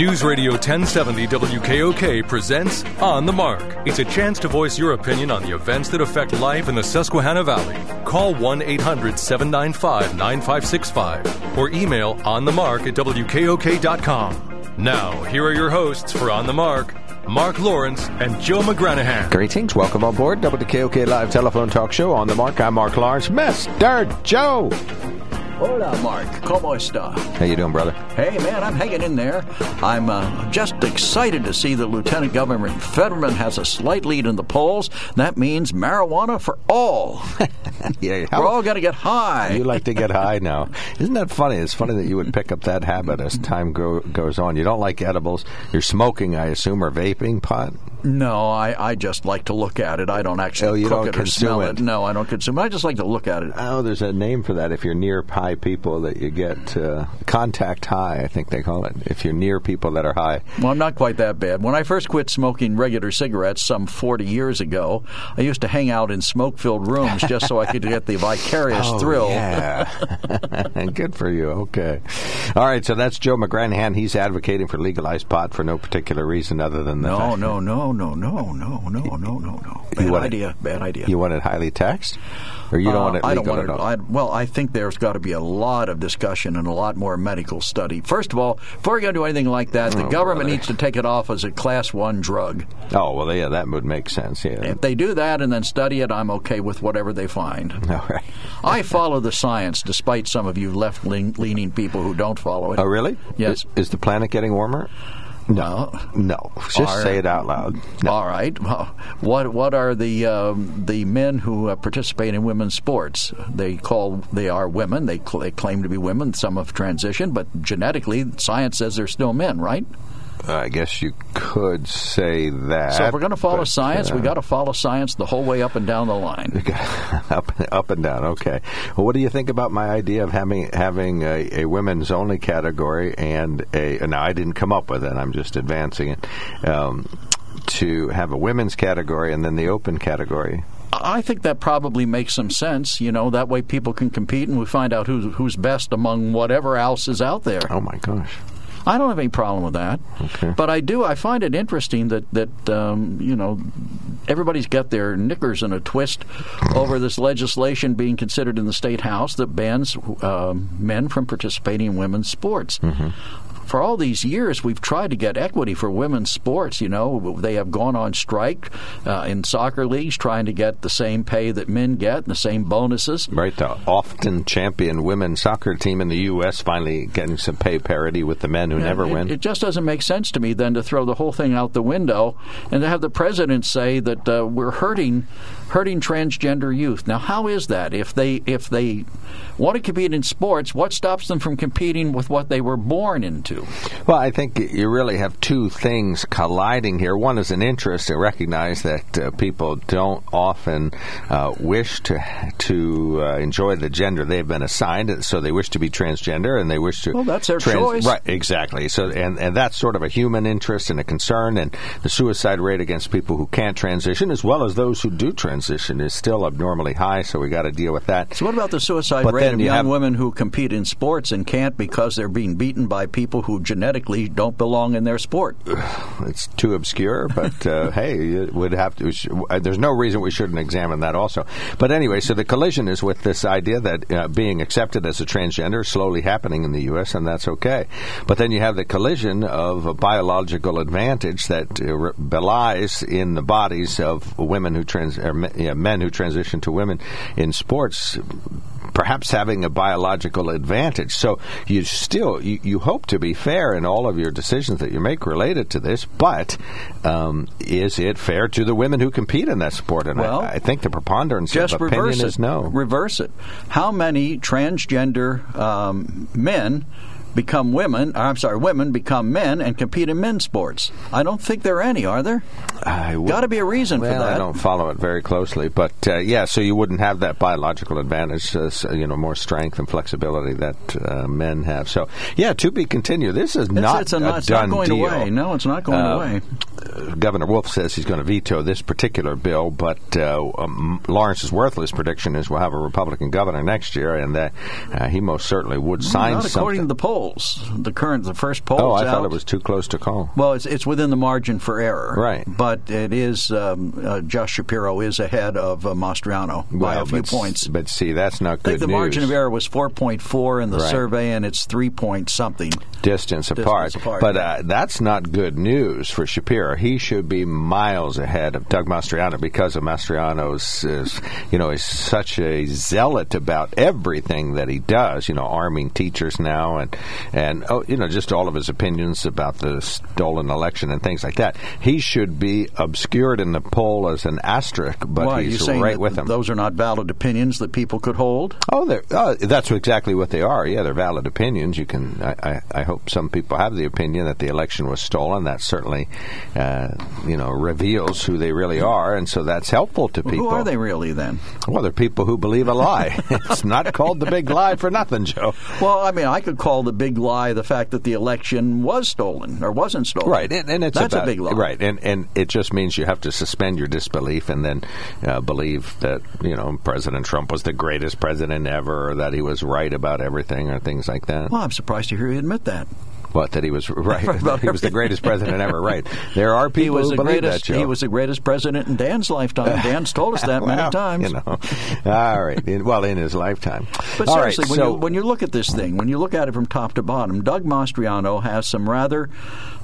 News Radio 1070 WKOK presents On the Mark. It's a chance to voice your opinion on the events that affect life in the Susquehanna Valley. Call 1 800 795 9565 or email onthemark at WKOK.com. Now, here are your hosts for On the Mark, Mark Lawrence and Joe McGranahan. Greetings. Welcome on board WKOK Live Telephone Talk Show on the Mark. I'm Mark Lawrence. Mr. Joe. Hola, Mark. ¿Cómo está? How you doing, brother? Hey, man, I'm hanging in there. I'm uh, just excited to see that Lieutenant Governor Fetterman has a slight lead in the polls. That means marijuana for all. yeah, We're all going to get high. You like to get high now. Isn't that funny? It's funny that you would pick up that habit as time go, goes on. You don't like edibles. You're smoking, I assume, or vaping pot? No, I, I just like to look at it. I don't actually Oh, you cook don't it or consume smell it. it. No, I don't consume it. I just like to look at it. Oh, there's a name for that. If you're near high people, that you get uh, contact high, I think they call it. If you're near people that are high. Well, I'm not quite that bad. When I first quit smoking regular cigarettes some 40 years ago, I used to hang out in smoke filled rooms just so I could get the vicarious Oh, thrill. Yeah. Good for you. Okay. All right. So that's Joe McGranahan. He's advocating for legalized pot for no particular reason other than the No, fact no, no, no, no, no, no, no, no, no. You Bad idea. Bad idea. You want it highly taxed, or you don't Uh, want it I don't want at it. all? I, well, I think there's got to be a lot of discussion and a lot more medical study. First of all, before you're going to do anything like that, the Oh, government brother. needs to take it off as a class one drug. oh well, yeah, that would make sense. Yeah. If they do that and then study it, I'm okay with whatever they find. All right. I follow the science, despite some of you left leaning people who don't follow it. Oh, really? Yes. Is, is the planet getting warmer? No. No. Just Are- say it out loud. No. All right. Well, what what are the um, the men who uh, participate in women's sports? They call they are women. They, cl- they claim to be women. Some have transitioned, but genetically, science says they're still men, right? I guess you could say that. So if we're going to follow but, science, we uh, got to follow science the whole way up and down the line. up, up and down. Okay. Well, what do you think about my idea of having having a, a women's only category and a? Now, I didn't come up with it. I'm just advancing it. Um, to have a women's category and then the open category. I think that probably makes some sense. You know, that way people can compete and we find out who's who's best among whatever else is out there. Oh my gosh. I don't have any problem with that. Okay. But I do. I find it interesting that that um, you know everybody's got their knickers in a twist over this legislation being considered in the state house that bans um, men from participating in women's sports. Mm-hmm. For all these years, we've tried to get equity for women's sports. You know, they have gone on strike uh, in soccer leagues, trying to get the same pay that men get and the same bonuses. Right, the often champion women's soccer team in the U.S. finally getting some pay parity with the men who never it, win. It just doesn't make sense to me then to throw the whole thing out the window and to have the president say that uh, we're hurting hurting transgender youth. Now, how is that? If they if they want to compete in sports, what stops them from competing with what they were born into? Well, I think you really have two things colliding here. One is an interest to recognize that uh, people don't often uh, wish to to uh, enjoy the gender they've been assigned, so they wish to be transgender and they wish to. Well, that's their choice. Right, exactly. So, and and that's sort of a human interest and a concern, and the suicide rate against people who can't transition, as well as those who do transition, is still abnormally high. So we got to deal with that. So, what about the suicide But rate of you young have- women who compete in sports and can't because they're being beaten by people who genetically don't belong in their sport? it's too obscure, but uh, hey, it would have to. uh, There's no reason we shouldn't examine that also. But anyway, so the collision is with this idea that uh, being accepted as a transgender is slowly happening in the U.S. and that's okay. But then you have the collision of a biological advantage that uh, belies in the bodies of women who trans, or me- yeah, men who transition to women in sports perhaps having a biological advantage. So you still you, you hope to be fair in all of your decisions that you make related to this, but um, is it fair to the women who compete in that sport? And Well, I, I think the preponderance Just of opinion reverse it. is no. Reverse it. How many transgender um, men become women. Or I'm sorry, women become men and compete in men's sports. I don't think there are any, are there? Got to be a reason well, for that. I don't follow it very closely, but uh, yeah, so you wouldn't have that biological advantage, uh, you know, more strength and flexibility that uh, men have. So, yeah, to be continued. This is It's, not it's, a, a not, it's not done going deal. away. No, it's not going Uh, away. Governor Wolf says he's going to veto this particular bill, but uh, um, Lawrence's worthless prediction is we'll have a Republican governor next year, and that uh, he most certainly would sign Not something. according to the polls. The current, the first poll. oh, I out. thought it was too close to call. Well, it's it's within the margin for error, Right. But it is um, uh, Josh Shapiro is ahead of uh, Mastriano by a few points. But see, that's not good. I think the news. margin of error was 4.4 in the Right. survey, and it's three point something. distance apart. apart, but uh, that's not good news for Shapiro. He should be miles ahead of Doug Mastriano because of Mastriano's, is, you know, is such a zealot about everything that he does. You know, arming teachers now, and and oh, you know, just all of his opinions about the stolen election and things like that. He should be obscured in the poll as an asterisk, but Why, he's right with him. those are not valid opinions that people could hold? Oh, they're, uh, that's exactly what they are. Yeah, they're valid opinions. You can. I, I, I hope some people have the opinion that the election was stolen. That certainly, uh, you know, reveals who they really are, and so that's helpful to people. Who are they really then? Well, they're people who believe a lie. it's not called the big lie for nothing, Joe. Well, I mean, I could call the big lie the fact that the election was stolen or wasn't stolen. Right, and, and it's That's about, a big lie. Right, and and it just means you have to suspend your disbelief and then uh, believe that you know President Trump was the greatest president ever, or that he was right about everything, or things like that. Well, I'm surprised to hear you admit that. What that he was right? He was the greatest president ever. Right. There are people was who the believe greatest. that. Joe. He was the greatest president in Dan's lifetime. Dan's told us that many times. You know. All right. In, well, in his lifetime. But All right, seriously, when, so you, when you look at this thing, when you look at it from top to bottom, Doug Mastriano has some rather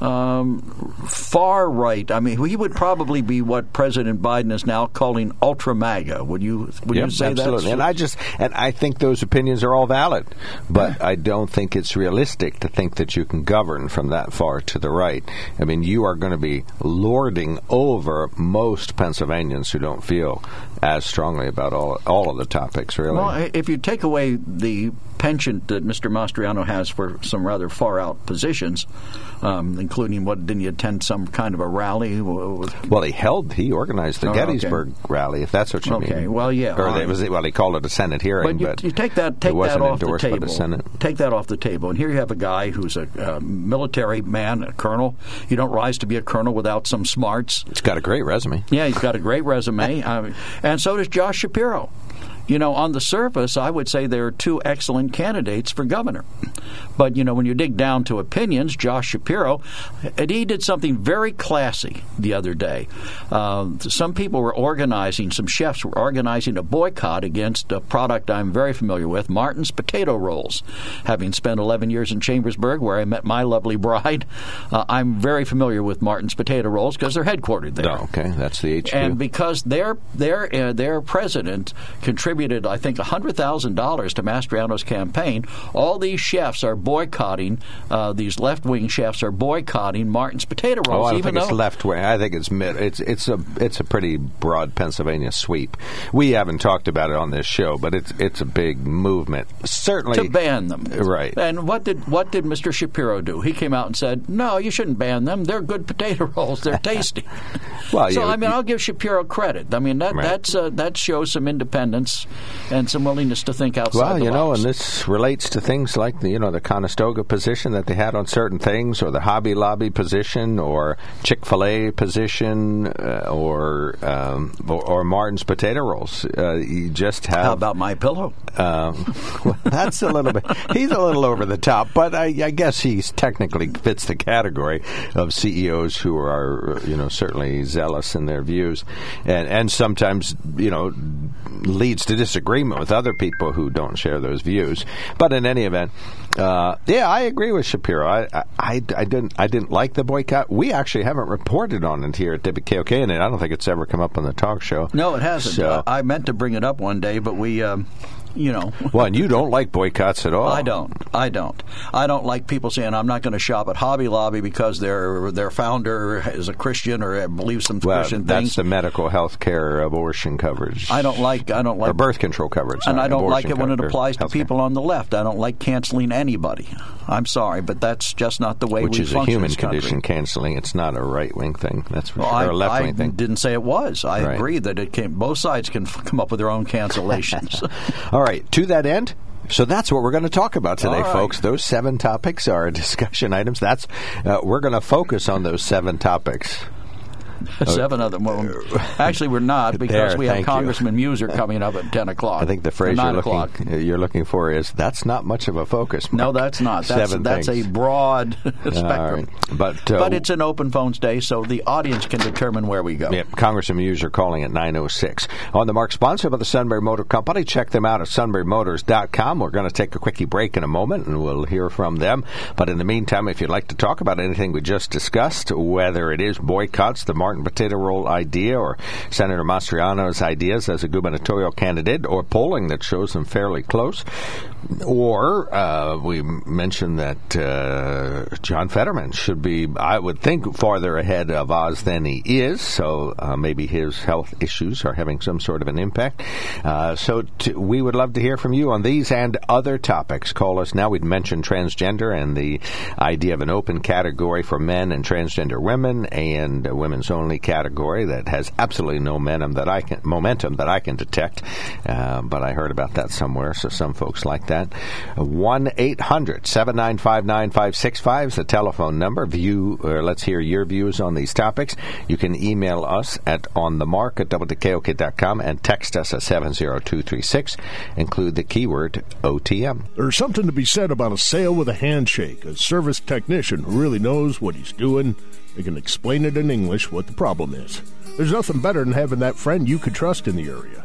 um, far right. I mean, he would probably be what President Biden is now calling ultra MAGA. Would you? Would Yep, you say absolutely. that? And I just and I think those opinions are all valid, but I don't think it's realistic to think that you can govern from that far to the right. I mean, you are going to be lording over most Pennsylvanians who don't feel as strongly about all all of the topics. Really. Well, if you take away the penchant that Mr. Mastriano has for some rather far out positions, um, including what didn't he attend some kind of a rally? Well, he held, he organized the Oh, okay. Gettysburg rally, if that's what you Okay, mean. well, yeah, Or it right. was, well, he called it a Senate hearing, But you, but you take that take it wasn't that off the endorsed by table. the Senate. Take that off the table, and here you have a guy who's a, uh military man, a colonel. You don't rise to be a colonel without some smarts. It's got a great resume. Yeah, he's got a great resume, I and so does Josh Shapiro. You know, on the surface, I would say there are two excellent candidates for governor. But, you know, when you dig down to opinions, Josh Shapiro, and he did something very classy the other day. Uh, some people were organizing, some chefs were organizing a boycott against a product I'm very familiar with, Martin's Potato Rolls. Having spent 11 years in Chambersburg, where I met my lovely bride, uh, I'm very familiar with Martin's Potato Rolls because they're headquartered there. Oh, okay, that's the HQ. And because their their uh, their president contributed, I think, hundred thousand dollars to Mastriano's campaign, all these chefs are boycotting. Uh, these left wing chefs are boycotting Martin's potato Oh, rolls. I don't even think it's left wing. I think it's mid. It's it's a it's a pretty broad Pennsylvania sweep. We haven't talked about it on this show, but it's it's a big movement. Certainly to ban them, Right. And what did what did Mr. Shapiro do? He came out and said, "No, you shouldn't ban them. They're good potato rolls. They're tasty." Well, so you- I mean, I'll give Shapiro credit. I mean, that Right. that's uh, that shows some independence and some willingness to think outside Well, you know, and this relates to things like the you know the Conestoga position that they had on certain things, or the Hobby Lobby position, or Chick Fil A position, uh, or, um, or or Martin's potato rolls. Uh, you just have How about my pillow? Um, well, that's a little bit. He's a little over the top, but I, I guess he's technically fits the category of CEOs who are, you know, certainly zealous in their views, and and sometimes, you know, leads to disagreement with other people who don't share those views. But in any event, uh, yeah, I agree with Shapiro. I, I, I, didn't I didn't like the boycott. We actually haven't reported on it here at WKOK, and I don't think it's ever come up on the talk show. No, it hasn't. So- Uh, I meant to bring it up one day, but we um, you know. Well, and you don't like boycotts at all. I don't. I don't. I don't like people saying I'm not going to shop at Hobby Lobby because their their founder is a Christian or believes some well, Christian that's things. the medical health care abortion coverage. I don't like. I don't like or birth control coverage. and I don't like it when it applies to people on the left. I don't like canceling anybody. I'm sorry, but that's just not the way Which we is a function human condition, canceling. It's not a right wing thing. That's for Well, sure. I, or a left wing thing. didn't say it was. I Right. agree that it can. Both sides can f- come up with their own cancellations. All right, to that end. So that's what we're going to talk about today, right. folks. Those seven topics are discussion items. That's uh, we're going to focus on those seven topics. Seven of them. Well, actually, we're not because There, we have thank you. Congressman Meuser coming up at ten o'clock. I think the phrase you're looking you're looking for is that's not much of a focus. No, that's not. That's seven that's things. a broad spectrum. right. But uh, But it's an open phones day, so the audience can determine where we go. Yep, Congressman Meuser calling at 906. On the mark, sponsored by the Sunbury Motor Company. Check them out at sunburymotors.com. We're going to take a quickie break in a moment and we'll hear from them. But in the meantime, if you'd like to talk about anything we just discussed, whether it is boycotts, the Martin potato roll idea, or Senator Mastriano's ideas as a gubernatorial candidate, or polling that shows them fairly close, or uh, we mentioned that uh, John Fetterman should be, I would think, farther ahead of Oz than he is. So uh, maybe his health issues are having some sort of an impact. Uh, so t- we would love to hear from you on these and other topics. Call us now. We'd mentioned transgender and the idea of an open category for men and transgender women, and a women's only category that has absolutely no momentum that I can momentum that I can detect. Uh, but I heard about that somewhere, so some folks like that. Five nine five six five is the telephone number. View or let's hear your views on these topics. You can email us at onthemark at wkok.com and text us at seven zero two three six. Include the keyword OTM. There's something to be said about a sale with a handshake. A service technician who really knows what he's doing. They can explain it in English what the problem is. There's nothing better than having that friend you could trust in the area.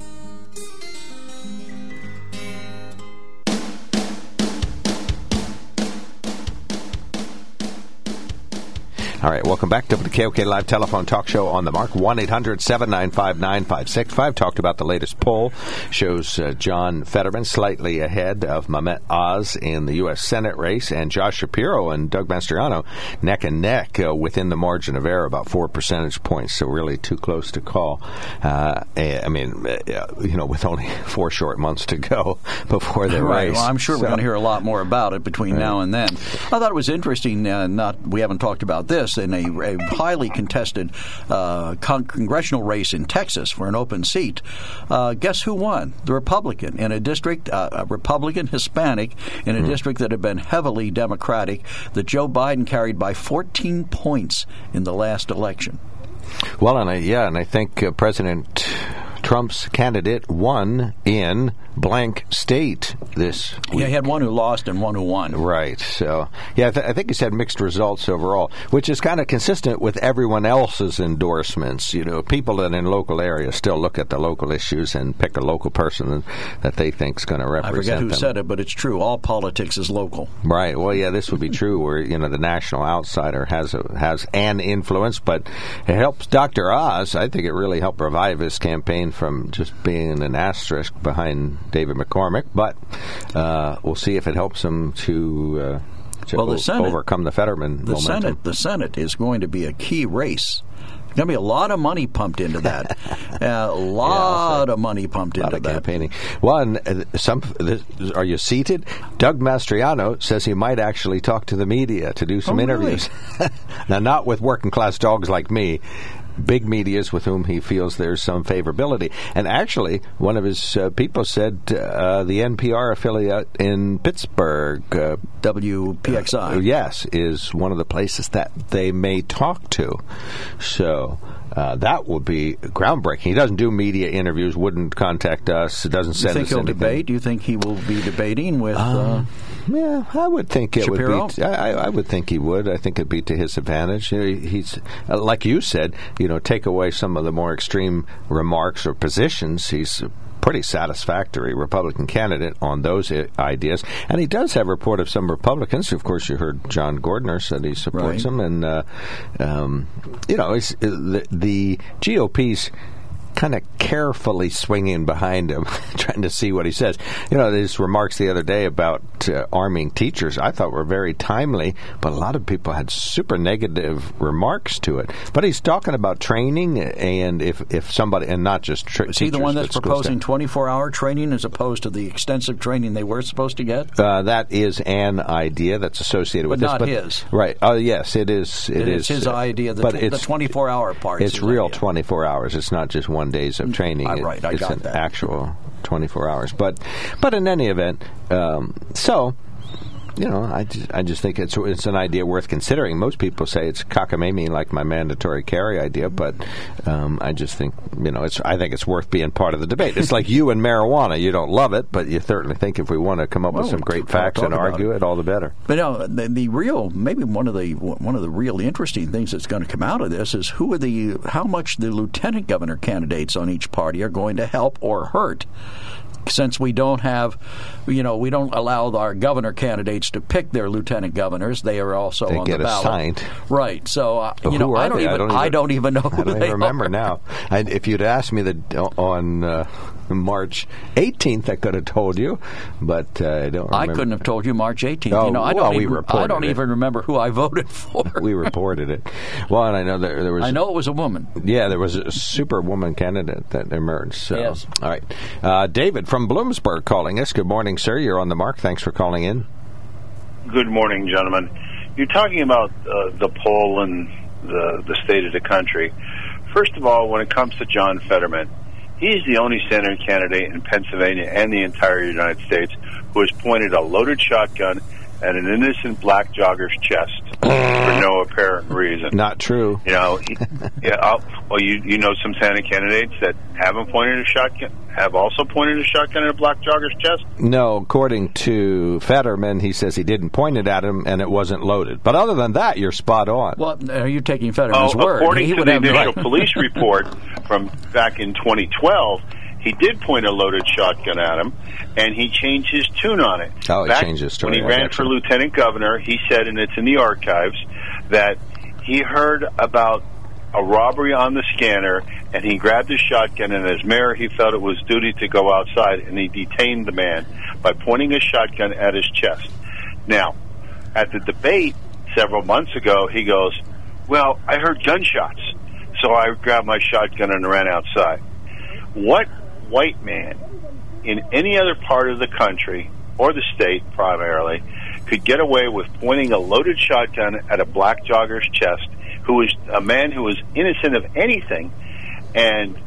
All right, welcome back to the KOK Live Telephone Talk Show on the Mark. 1 800 795 9565. Talked about the latest poll. Shows uh, John Fetterman slightly ahead of Mehmet Oz in the U.S. Senate race, and Josh Shapiro and Doug Mastriano neck and neck uh, within the margin of error, about four percentage points. So, really too close to call. Uh, I mean, uh, you know, with only four short months to go before the Right. race. Well, I'm sure So- we're going to hear a lot more about it between now and then. I thought it was interesting. Uh, not we haven't talked about this in a, a highly contested uh, con- congressional race in Texas for an open seat. Uh, guess who won? The Republican in a district, uh, a Republican Hispanic in a district that had been heavily Democratic. That Joe Biden carried by 14 points in the last election. Well, and I, yeah, and I think uh, President Trump's candidate won in blank state this week. Yeah, he had one who lost and one who won. Right. So, yeah, I, th- I think he's had mixed results overall, which is kind of consistent with everyone else's endorsements. You know, people that in local areas still look at the local issues and pick a local person that they think is going to represent. I represent forget who them. said it, but it's true. All politics is local. Right. Well, yeah, this would be true where you know the national outsider has a, has an influence, but it helps Dr. Oz. I think it really helped revive his campaign from just being an asterisk behind David McCormick. But uh, we'll see if it helps him to. Uh, to Well, the o- Senate- overcome the Fetterman The momentum. Senate, the Senate is going to be a key race. Going to be a lot of money pumped into that. a lot of money pumped A lot into of that. campaigning. One, uh, some. Are you seated? Doug Mastriano says he might actually talk to the media to do some Oh, really? interviews. now, not with working class dogs like me, big medias with whom he feels there's some favorability. And actually, one of his uh, people said uh, the NPR affiliate in Pittsburgh, uh, WPXI, yes, is one of the places that they may talk to. So. Uh, that would be groundbreaking. He doesn't do media interviews, wouldn't contact us, doesn't send you think us he'll anything. debate? Do you think he will be debating with? Uh, Yeah, I would think it Shapiro? would be. I, I would think he would. I think it'd be to his advantage. He's uh, like you said. You know, take away some of the more extreme remarks or positions. He's pretty satisfactory Republican candidate on those i- ideas, and he does have report of some Republicans. Of course, you heard John Gordner said he supports Right. him, and uh, um, you know, it's, uh, the, the GOP's kind of carefully swinging behind him, trying to see what he says. You know, his remarks the other day about uh, arming teachers, I thought were very timely, but a lot of people had super negative remarks to it. But he's talking about training, and if if somebody, and not just tra- is he the one that's proposing 24-hour training as opposed to the extensive training they were supposed to get? Uh, that is an idea that's associated with But this, not his. right? Oh, yes, it is. It is his uh, idea. The, but tw- the 24-hour part. It's real idea. 24 hours. It's not just one days of training. Ah, It- right, I it's got an that. actual 24 hours. But but in any event, um, so you know, I just, I just think it's it's an idea worth considering. Most people say it's cockamamie, like my mandatory carry idea, but um, I just think you know, it's I think it's worth being part of the debate. It's like you and marijuana. You don't love it, but you certainly think if we want to come up Well, with some great facts and argue it. it, all the better. But no, the, the real maybe one of the one of the real interesting things that's going to come out of this is who are the how much the lieutenant governor candidates on each party are going to help or hurt. Since we don't have, you know, we don't allow our governor candidates to pick their lieutenant governors, they are also They on get the ballot. assigned. Right. So uh, you know, are I don't, even, I don't even know. I don't even remember are. now. I, if you'd asked me the, on uh, March 18th, I could have told you, but uh, I don't. I couldn't have told you March 18th. Oh, you know, I well, don't we even I don't it. even remember who I voted for. We reported it. Well, and I know there, there was. I know it was a woman. Yeah, there was a superwoman candidate that emerged. So. Yes. All right. Uh, David from Bloomsburg calling us. Good morning, sir. You're on the mark. Thanks for calling in. Good morning, gentlemen. You're talking about uh, the poll and the the state of the country. First of all, when it comes to John Fetterman, he's the only senator candidate in Pennsylvania and the entire United States who has pointed a loaded shotgun at an innocent black jogger's chest for no apparent reason. Not true. You know, yeah. I'll, well, you you know some Senate candidates that haven't pointed a shotgun, have also pointed a shotgun at a black jogger's chest. No, according to Fetterman, he says he didn't point it at him and it wasn't loaded. But other than that, you're spot on. Well, are you taking Fetterman's Oh, word? according He to would the have no- initial police report from back in 2012, he did point a loaded shotgun at him, and he changed his tune on it. Oh, he changed his story. When he ran for lieutenant governor, he said, and it's in the archives, that he heard about a robbery on the scanner, and he grabbed his shotgun, and as mayor, he felt it was duty to go outside, and he detained the man by pointing a shotgun at his chest. Now, at the debate several months ago, he goes, Well, I heard gunshots, so I grabbed my shotgun and ran outside. What white man in any other part of the country, or the state primarily, could get away with pointing a loaded shotgun at a black jogger's chest who was a man who was innocent of anything and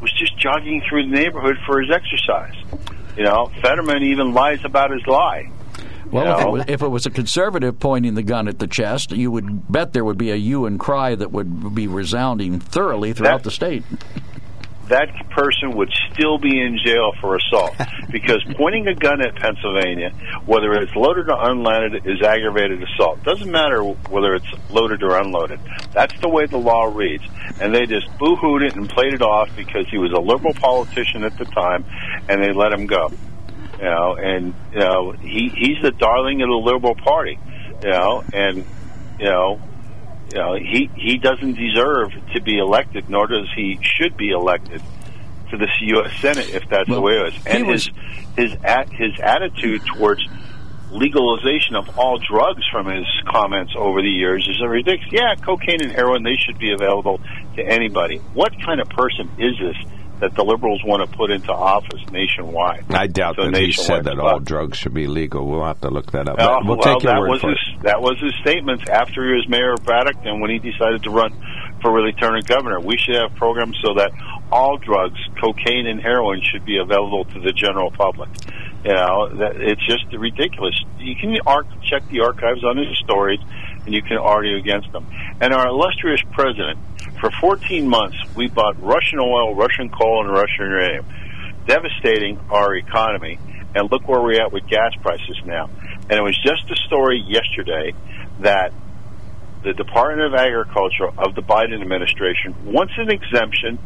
was just jogging through the neighborhood for his exercise? You know, Fetterman even lies about his lie. Well, if it, was, if it was a conservative pointing the gun at the chest, you would bet there would be a hue and cry that would be resounding thoroughly throughout the state. That person would still be in jail for assault because pointing a gun at Pennsylvania, whether it's loaded or unloaded, is aggravated assault. Doesn't matter whether it's loaded or unloaded. That's the way the law reads. And they just boo-hooed it and played it off because he was a liberal politician at the time, and they let him go. You know, and you know he he's the darling of the liberal party. You know, and you know you know, he he doesn't deserve to be elected, nor does he should be elected to the U.S. Senate if that's Well, the way it is. And was- his his at, his attitude towards legalization of all drugs from his comments over the years is a ridiculous. Yeah, cocaine and heroin they should be available to anybody. What kind of person is this that the liberals want to put into office nationwide? I doubt So that he said that all drugs should be legal. We'll have to look that up. We'll well, take your that word was for his, it. that was his statements after he was mayor of Braddock and when he decided to run for Lieutenant Governor. We should have programs so that all drugs, cocaine and heroin, should be available to the general public. You know, that it's just ridiculous. You can arc, check the archives on his stories, and you can argue against them. And our illustrious president, for 14 months, we bought Russian oil, Russian coal, and Russian uranium, devastating our economy. And look where we're at with gas prices now. And it was just a story yesterday that the Department of Agriculture of the Biden administration wants an exemption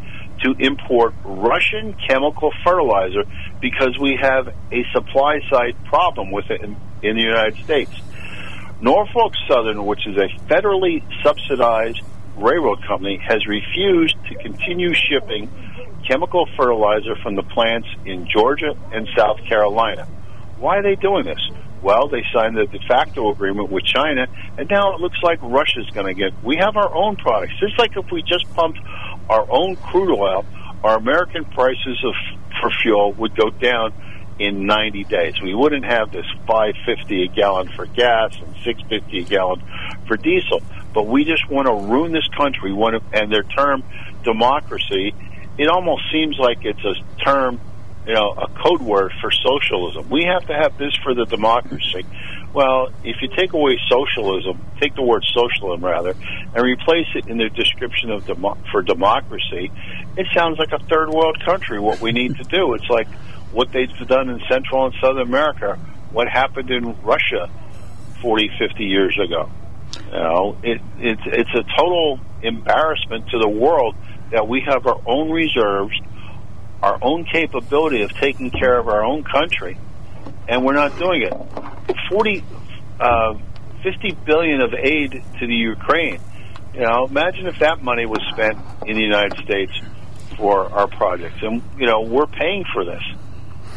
to import Russian chemical fertilizer because we have a supply side problem with it in, in the United States. Norfolk Southern, which is a federally subsidized railroad company, has refused to continue shipping chemical fertilizer from the plants in Georgia and South Carolina. Why are they doing this? Well, they signed the de facto agreement with China, and now it looks like Russia's going to get. We have our own products. Just like if we just pumped our own crude oil, our American prices of for fuel would go down in 90 days. We wouldn't have this 550 a gallon for gas and 650 a gallon for diesel. But we just want to ruin this country. We want to, and their term democracy, it almost seems like it's a term you know, a code word for socialism. We have to have this for the democracy. Well, if you take away socialism, take the word socialism rather, and replace it in the description of demo- for democracy, it sounds like a third world country. What we need to do, it's like what they've done in Central and Southern America, what happened in Russia 40, 50 years ago. You know, it, it's it's a total embarrassment to the world that we have our own reserves our own capability of taking care of our own country, and we're not doing it. 40, uh, 50 billion of aid to the Ukraine. You know, imagine if that money was spent in the United States for our projects, and you know we're paying for this.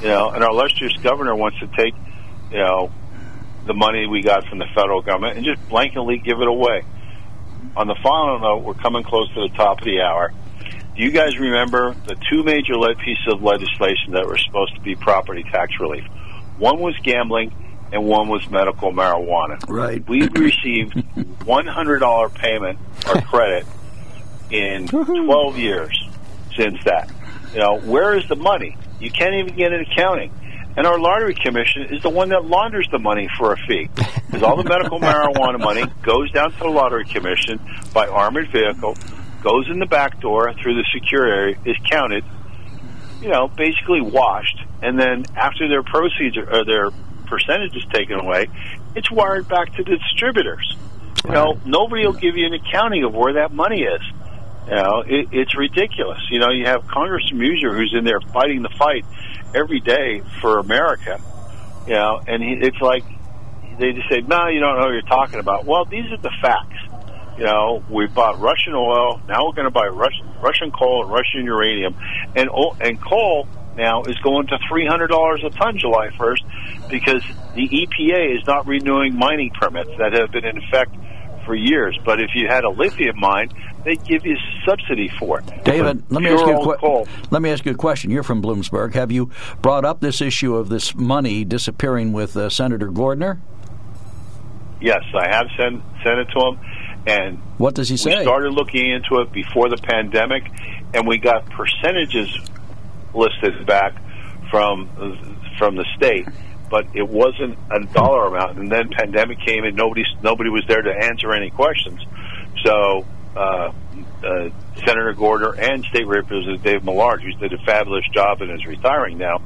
You know, and our illustrious governor wants to take, you know, the money we got from the federal government and just blanketly give it away. On the final note, we're coming close to the top of the hour. Do you guys remember the two major pieces of legislation that were supposed to be property tax relief? One was gambling, and one was medical marijuana. Right. We received $100 payment or credit in 12 years since that. You know, where is the money? You can't even get an accounting. And our lottery commission is the one that launders the money for a fee. Because all the medical marijuana money goes down to the lottery commission by armored vehicle goes in the back door through the secure area, is counted, you know, basically washed, and then after their proceeds or their percentage is taken away, it's wired back to the distributors. You know, nobody will give you an accounting of where that money is. You know, it, it's ridiculous. You know, you have Congressman Meuser who's in there fighting the fight every day for America. You know, and he, it's like they just say, "No, you don't know what you're talking about." Well, these are the facts. You know, we bought Russian oil. Now we're going to buy Russian Russian coal and Russian uranium, and and coal now is going to three hundred dollars a ton July first because the EPA is not renewing mining permits that have been in effect for years. But if you had a lithium mine, they give you subsidy for it. David, let me ask you a que- let me ask you a question. You're from Bloomsburg. Have you brought up this issue of this money disappearing with uh, Senator Gordner? Yes, I have sent sent it to him and what does he say? We started looking into it before the pandemic, and we got percentages listed back from from the state, but it wasn't a dollar amount. And then pandemic came, and nobody nobody was there to answer any questions. So uh, uh, Senator Gordner and State Representative Dave Millard, who's did a fabulous job and is retiring now,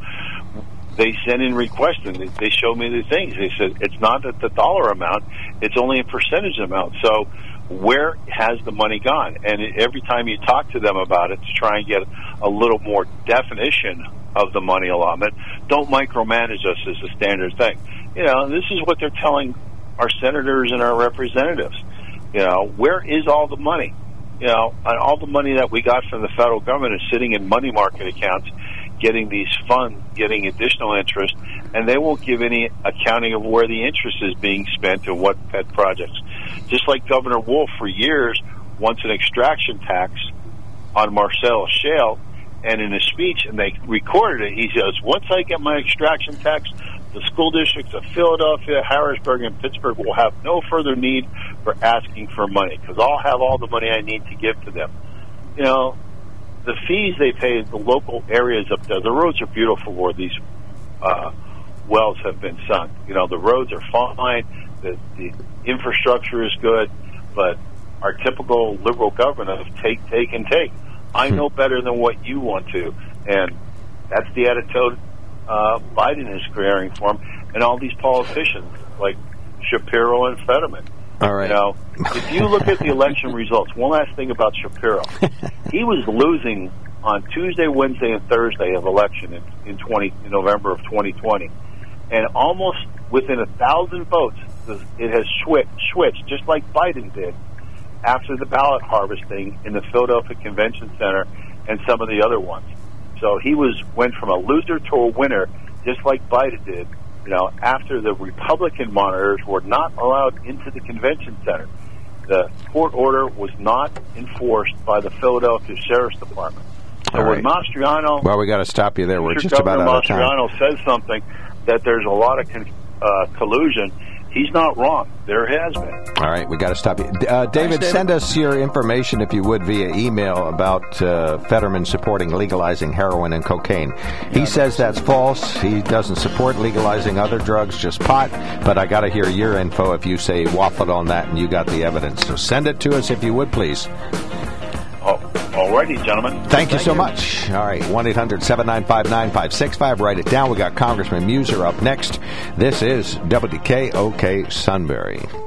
they sent in requests and they showed me the things. They said it's not the dollar amount; it's only a percentage amount. So where has the money gone? And every time you talk to them about it to try and get a little more definition of the money allotment, don't micromanage us as a standard thing. You know, this is what they're telling our senators and our representatives. You know, where is all the money? You know, and all the money that we got from the federal government is sitting in money market accounts, getting these funds, getting additional interest, and they won't give any accounting of where the interest is being spent and what pet projects. Just like Governor Wolf for years wants an extraction tax on Marcellus Shale, and in his speech, and they recorded it, he says, once I get my extraction tax, the school districts of Philadelphia, Harrisburg, and Pittsburgh will have no further need for asking for money because I'll have all the money I need to give to them. You know, the fees they pay the local areas up there. The roads are beautiful where these uh, wells have been sunk. You know, the roads are fine, the, the infrastructure is good, but our typical liberal government of take, take, and take. I know better than what you want to, and that's the attitude uh, Biden is creating for him, and all these politicians like Shapiro and Fetterman. All right. You know, if you look at the election results, one last thing about Shapiro, he was losing on Tuesday, Wednesday, and Thursday of election in, in twenty in November of 2020, and almost within a thousand votes, it has switched, switched just like Biden did after the ballot harvesting in the Philadelphia Convention Center and some of the other ones. So he was went from a loser to a winner, just like Biden did. You know, after the Republican monitors were not allowed into the convention center, the court order was not enforced by the Philadelphia Sheriff's Department. So All when. Mastriano, Well, we got to stop you there. We're Mr. just about Governor out of time. Mastriano says something that there's a lot of con- uh, collusion. He's not wrong. There has been. All right, we got to stop you. Uh, David, David. send us your information, if you would, via email about uh, Fetterman supporting legalizing heroin and cocaine. He says that's false. He doesn't support legalizing other drugs, just pot. But I got to hear your info if you say waffled on that and you got the evidence. So send it to us, if you would, please. Oh, alrighty, gentlemen. Thank you so much. All right, 1 800 795 9565. Write it down. We got Congressman Meuser up next. This is WKOK Sunbury.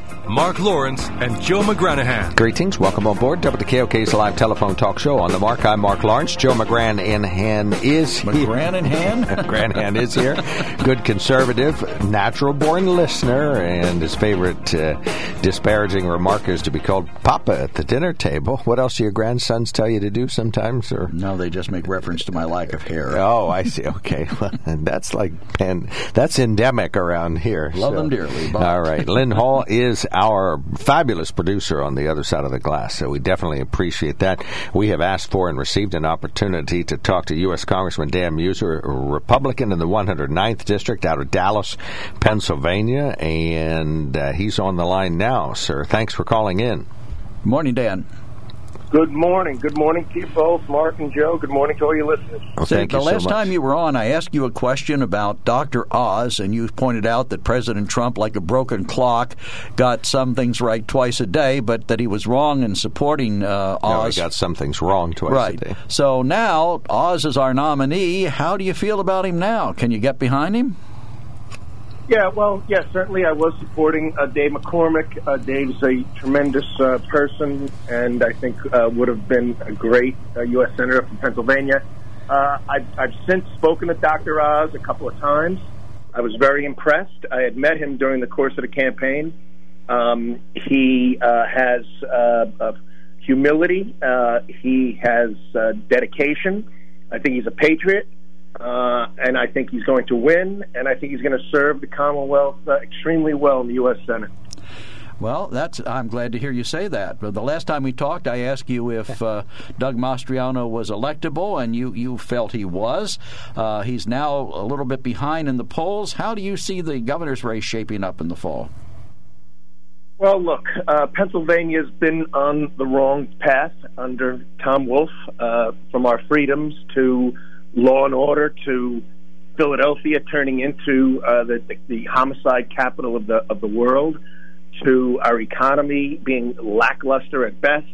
Mark Lawrence and Joe McGranahan. Greetings. Welcome on board WKOK's live telephone talk show on the mark. I'm Mark Lawrence. Joe McGranahan is here. McGran in hand? Granahan is here. Good conservative, natural born listener, and his favorite uh, disparaging remark is to be called Papa at the dinner table. What else do your grandsons tell you to do sometimes? Or No, they just make reference to my lack of hair. Oh, I see. Okay, well, that's like pan, that's endemic around here. Love them dearly, but- All right, Lynn Hall is our fabulous producer on the other side of the glass, so we definitely appreciate that. We have asked for and received an opportunity to talk to U.S. Congressman Dan Meuser, Republican in the 109th district out of Dallas, Pennsylvania, and uh, he's on the line now, sir. Thanks for calling in. Morning, Dan. Good morning. Good morning to you both, Mark and Joe. Good morning to all your listeners. Well, Say, thank the you last so much. time you were on, I asked you a question about Dr. Oz, and you pointed out that President Trump, like a broken clock, got some things right twice a day, but that he was wrong in supporting uh, No, Oz. we got some things wrong twice right. a day. So now Oz is our nominee. How do you feel about him now? Can you get behind him? Yeah, well, yeah, certainly I was supporting uh, Dave McCormick. Uh, Dave's a tremendous uh, person, and I think uh, would have been a great uh, U.S. Senator from Pennsylvania. Uh, I've, I've since spoken to Dr. Oz a couple of times. I was very impressed. I had met him during the course of the campaign. Um, he uh, has uh, uh, humility. Uh, he has uh, dedication. I think he's a patriot, uh, and I think he's going to win. And I think he's going to serve the Commonwealth uh, extremely well in the U.S. Senate. Well, that's. I'm glad to hear you say that. But the last time we talked, I asked you if uh, Doug Mastriano was electable, and you, you felt he was. Uh, he's now a little bit behind in the polls. How do you see the governor's race shaping up in the fall? Well, look, uh, Pennsylvania's been on the wrong path under Tom Wolf, uh, from our freedoms to law and order to Philadelphia turning into uh, the, the, the homicide capital of the of the world, to our economy being lackluster at best.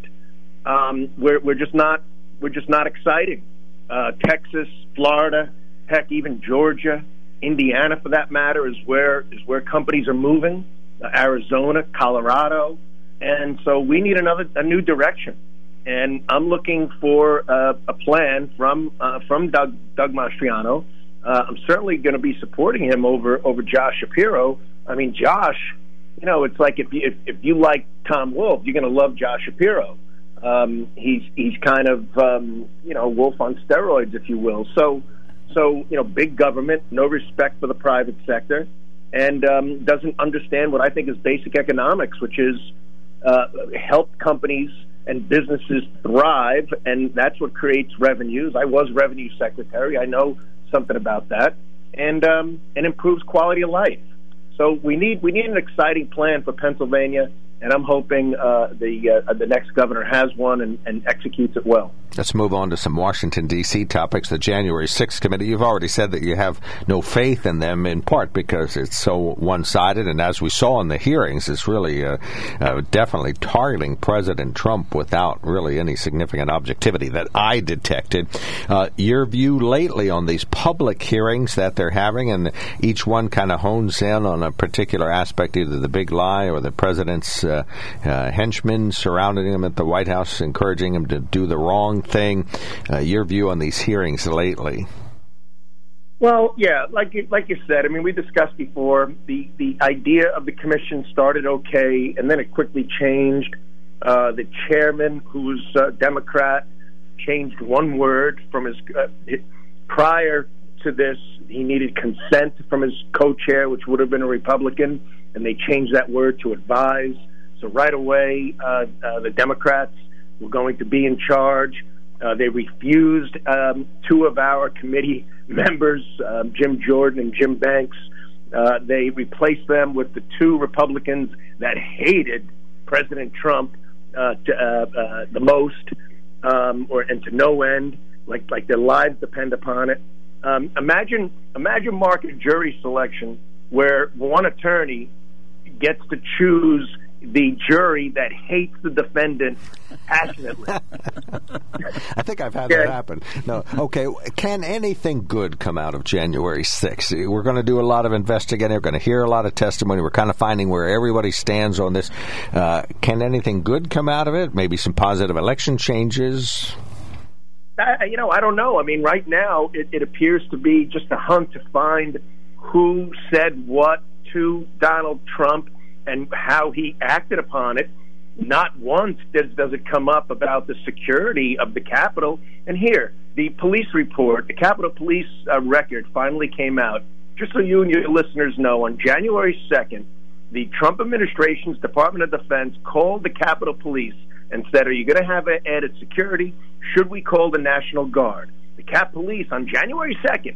Um, we're we're just not we're just not exciting. Uh, Texas, Florida, heck, even Georgia, Indiana, for that matter, is where is where companies are moving. Uh, Arizona, Colorado, and so we need another a new direction. And I'm looking for uh, a plan from uh, from Doug Doug Mastriano. Uh, I'm certainly going to be supporting him over over Josh Shapiro. I mean, Josh, you know, it's like if you if, if you like Tom Wolf, you're going to love Josh Shapiro. Um, he's he's kind of um, you know wolf on steroids, if you will. So so you know, big government, no respect for the private sector, and um, doesn't understand what I think is basic economics, which is uh, help companies and businesses thrive, and that's what creates revenues. I was revenue secretary. I know something about that, and um, and improves quality of life. So we need we need an exciting plan for Pennsylvania and I'm hoping uh, the uh, the next governor has one and, and, executes it well. Let's move on to some Washington D.C. topics. The January 6th committee. You've already said that you have no faith in them, in part because it's so one-sided, and as we saw in the hearings, it's really uh, uh definitely targeting President Trump without really any significant objectivity that I detected. Uh, your view lately on these public hearings that they're having, and each one kind of hones in on a particular aspect, either the big lie or the president's uh, uh, henchmen surrounding him at the White House, encouraging him to do the wrong thing. Uh, your view on these hearings lately? Well, yeah, like you, like you said, I mean, we discussed before the the idea of the commission started okay, and then it quickly changed. Uh, the chairman, who was a Democrat, changed one word from his uh, prior to this. He needed consent from his co-chair, which would have been a Republican, and they changed that word to advise. So right away, uh, uh, the Democrats were going to be in charge. Uh, they refused um, two of our committee members, um, Jim Jordan and Jim Banks. Uh, they replaced them with the two Republicans that hated President Trump uh, to, uh, uh, the most, um, or and to no end, like like their lives depend upon it. Um, imagine imagine market jury selection where one attorney gets to choose the jury that hates the defendant passionately. I think I've had yeah. that happen. No, okay. Can anything good come out of January 6th? We're going to do a lot of investigating. We're going to hear a lot of testimony. We're kind of finding where everybody stands on this. Uh, can anything good come out of it? Maybe some positive election changes. I, you know, I don't know. I mean, right now it, it appears to be just a hunt to find who said what to Donald Trump and how he acted upon it. Not once does, does it come up about the security of the Capitol. And here, the police report, the Capitol Police uh, record finally came out. Just so you and your listeners know, on January 2nd, the Trump administration's Department of Defense called the Capitol Police and said, Are you going to have added security? Should we call the National Guard? The Cap Police on January 2nd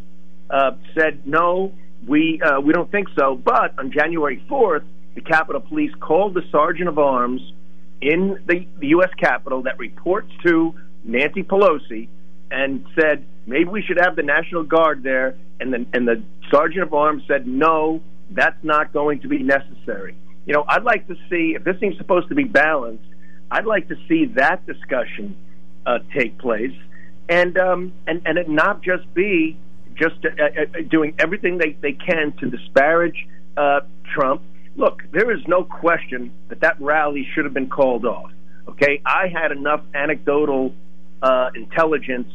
uh, said, No, we, uh, we don't think so. But on January 4th, the Capitol Police called the Sergeant of Arms in the, the U.S. Capitol that reports to Nancy Pelosi and said maybe we should have the National Guard there, and the and the Sergeant of Arms said no, that's not going to be necessary. You know, I'd like to see if this thing's supposed to be balanced. I'd like to see that discussion uh, take place, and um, and and it not just be just uh, uh, doing everything they, they can to disparage uh, Trump look, there is no question that that rally should have been called off. Okay, I had enough anecdotal uh, intelligence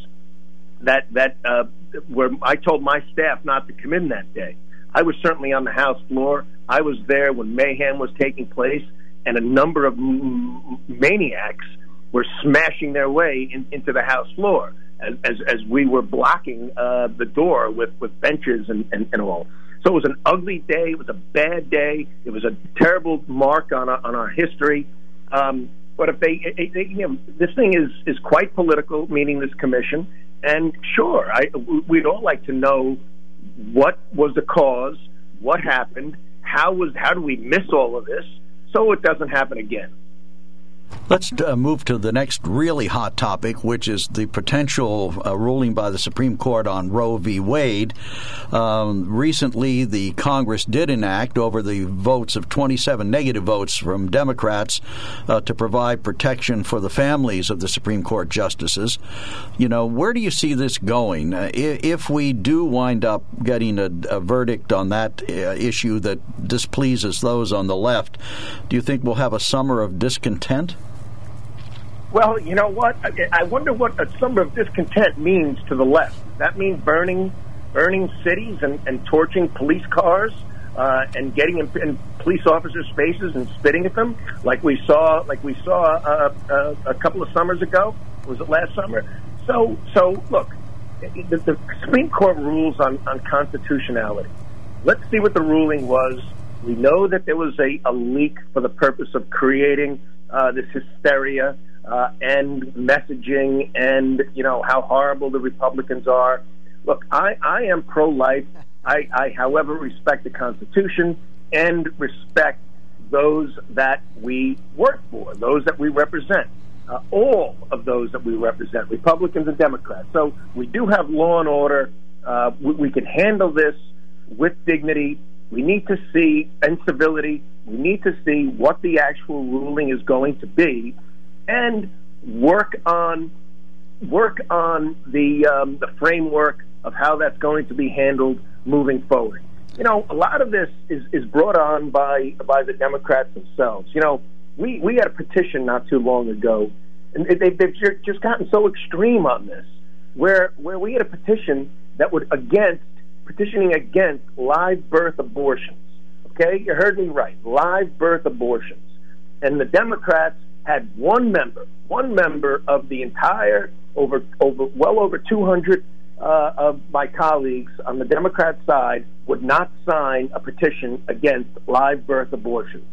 that that uh, where I told my staff not to come in that day. I was certainly on the House floor. I was there when mayhem was taking place, and a number of m- maniacs were smashing their way in, into the House floor as, as, as we were blocking uh, the door with, with benches and, and, and all. So it was an ugly day. It was a bad day. It was a terrible mark on our, on our history. Um, but if they, it, it, you know, this thing is is quite political, meaning this commission. And sure, I we'd all like to know what was the cause, what happened, how was how do we miss all of this, so it doesn't happen again. Let's uh, move to the next really hot topic, which is the potential uh, ruling by the Supreme Court on Roe v. Wade. Um, recently, the Congress did enact over the votes of 27 negative votes from Democrats uh, to provide protection for the families of the Supreme Court justices. You know, where do you see this going? Uh, if we do wind up getting a, a verdict on that uh, issue that displeases those on the left, do you think we'll have a summer of discontent? Well, you know what? I wonder what a summer of discontent means to the left. That means burning, burning cities and, and torching police cars. uh, and getting in, in police officers' faces and spitting at them, like we saw, like we saw uh, uh, a couple of summers ago. Was it last summer? So, so look, the, the Supreme Court rules on, on constitutionality. Let's see what the ruling was. We know that there was a, a leak for the purpose of creating uh, this hysteria uh, and messaging, and you know how horrible the Republicans are. Look, I, I am pro-life. I, I, however, respect the Constitution and respect those that we work for, those that we represent. Uh, all of those that we represent, Republicans and Democrats. So we do have law and order. Uh, we, we, can handle this with dignity. We need to see, and civility, we need to see what the actual ruling is going to be and work on work on the um, the framework of how that's going to be handled moving forward. You know, a lot of this is, is brought on by by the Democrats themselves. You know, we we had a petition not too long ago, and they, they've just gotten so extreme on this, where where we had a petition that would against petitioning against live birth abortions. Okay, you heard me right, live birth abortions, and the Democrats had one member, one member of the entire over over well over 200 uh, of my colleagues on the Democrat side would not sign a petition against live birth abortions.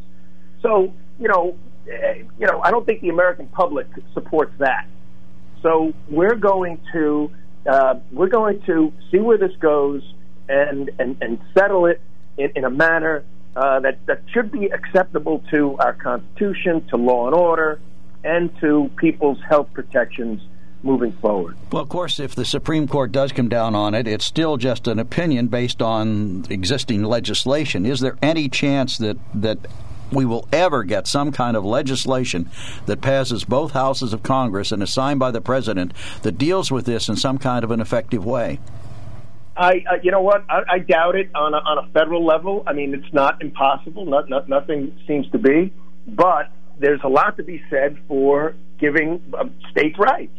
So, you know, eh, you know, I don't think the American public supports that. So we're going to uh, we're going to see where this goes and and, and settle it in, in a manner uh, that that should be acceptable to our Constitution, to law and order, and to people's health protections moving forward. Well, of course, if the Supreme Court does come down on it, it's still just an opinion based on existing legislation. Is there any chance that that we will ever get some kind of legislation that passes both houses of Congress and is signed by the president that deals with this in some kind of an effective way? I, uh, you know what? I, I doubt it on a, on a federal level. I mean, it's not impossible. Not, not, nothing seems to be, but there's a lot to be said for giving uh, states rights.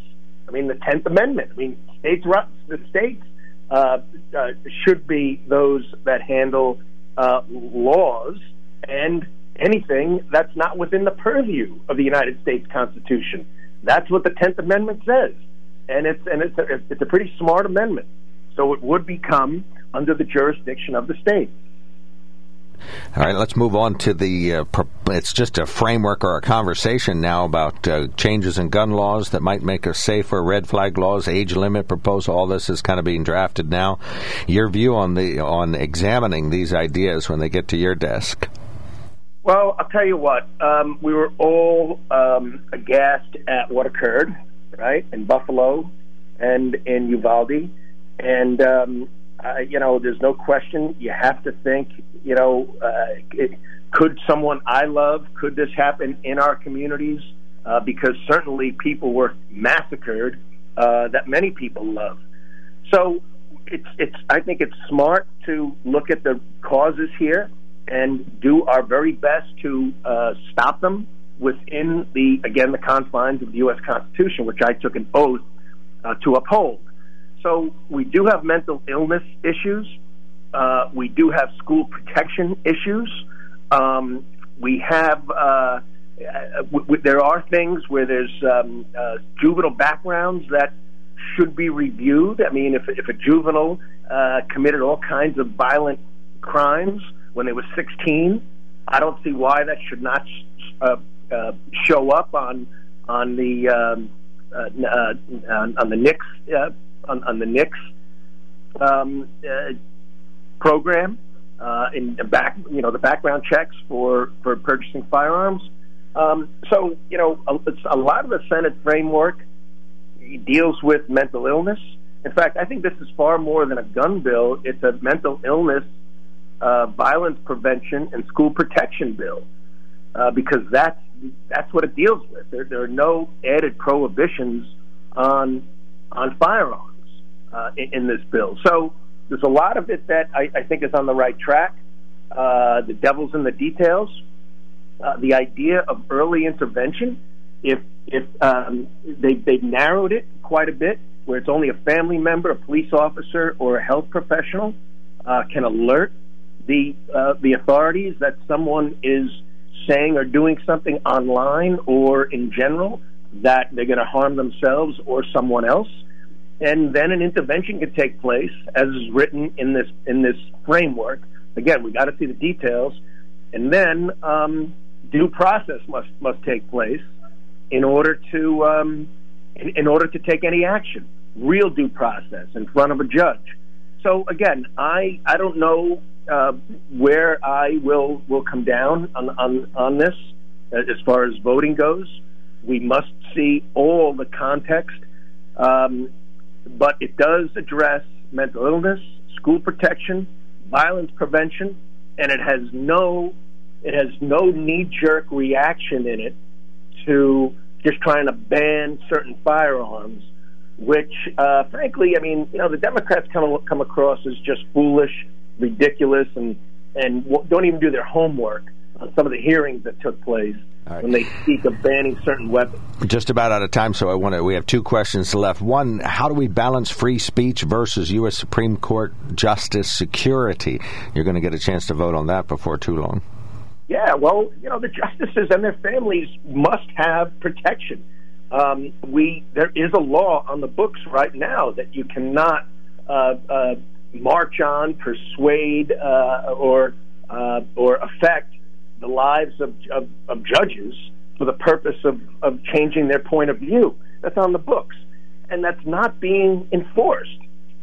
I mean, the Tenth Amendment. I mean, states, the states uh, uh, should be those that handle uh, laws and anything that's not within the purview of the United States Constitution. That's what the Tenth Amendment says, and it's and it's a, it's a pretty smart amendment. So it would become under the jurisdiction of the state. All right, let's move on to the. Uh, it's just a framework or a conversation now about uh, changes in gun laws that might make us safer. Red flag laws, age limit proposal. All this is kind of being drafted now. Your view on the on examining these ideas when they get to your desk? Well, I'll tell you what. Um, we were all um, aghast at what occurred, right, in Buffalo and in Uvalde, and um, uh, you know, there's no question. You have to think, you know, uh, it, could someone I love, could this happen in our communities? Uh, because certainly people were massacred uh, that many people love. So it's, it's, I think it's smart to look at the causes here and do our very best to uh, stop them within the, again, the confines of the U.S. Constitution, which I took an oath uh, to uphold. So we do have mental illness issues. Uh, we do have school protection issues. Um, we have uh, w- w- there are things where there's um, uh, juvenile backgrounds that should be reviewed. I mean, if if a juvenile uh, committed all kinds of violent crimes when they were 16, I don't see why that should not uh, uh, show up on on the um, uh, uh, on, the NICS uh, on, on the NICS um, uh, program uh, in back, you know, the background checks for for purchasing firearms. Um, so, you know, a, a lot of the Senate framework deals with mental illness. In fact, I think this is far more than a gun bill. It's a mental illness, uh, violence prevention, and school protection bill uh, because that's that's what it deals with. There, there are no added prohibitions on on firearms uh, in, this bill. So there's a lot of it that I, I think is on the right track. Uh, the devil's in the details. Uh, the idea of early intervention, if if um, they they narrowed it quite a bit, where it's only a family member, a police officer, or a health professional uh, can alert the uh, the authorities that someone is saying or doing something online or in general that they're going to harm themselves or someone else, and then an intervention could take place as is written in this in this framework. Again, we got to see the details, and then um, due process must must take place in order to um, in, in order to take any action, real due process in front of a judge. So again, I I don't know uh, where I will will come down on on, on this uh, as far as voting goes. We must see all the context, um, but it does address mental illness, school protection, violence prevention, and it has no it has no knee jerk reaction in it to just trying to ban certain firearms, which, uh, frankly, I mean, you know, the Democrats come come across as just foolish, ridiculous, and and don't even do their homework on some of the hearings that took place. Right. When they speak of banning certain weapons, just about out of time, so I want to. We have two questions left. One: How do we balance free speech versus U.S. Supreme Court justice security? You're going to get a chance to vote on that before too long. Yeah, well, you know, the justices and their families must have protection. Um, we there is a law on the books right now that you cannot uh, uh, march on, persuade, uh, or uh, or affect the lives of, of, of judges for the purpose of, of changing their point of view. That's on the books, and that's not being enforced.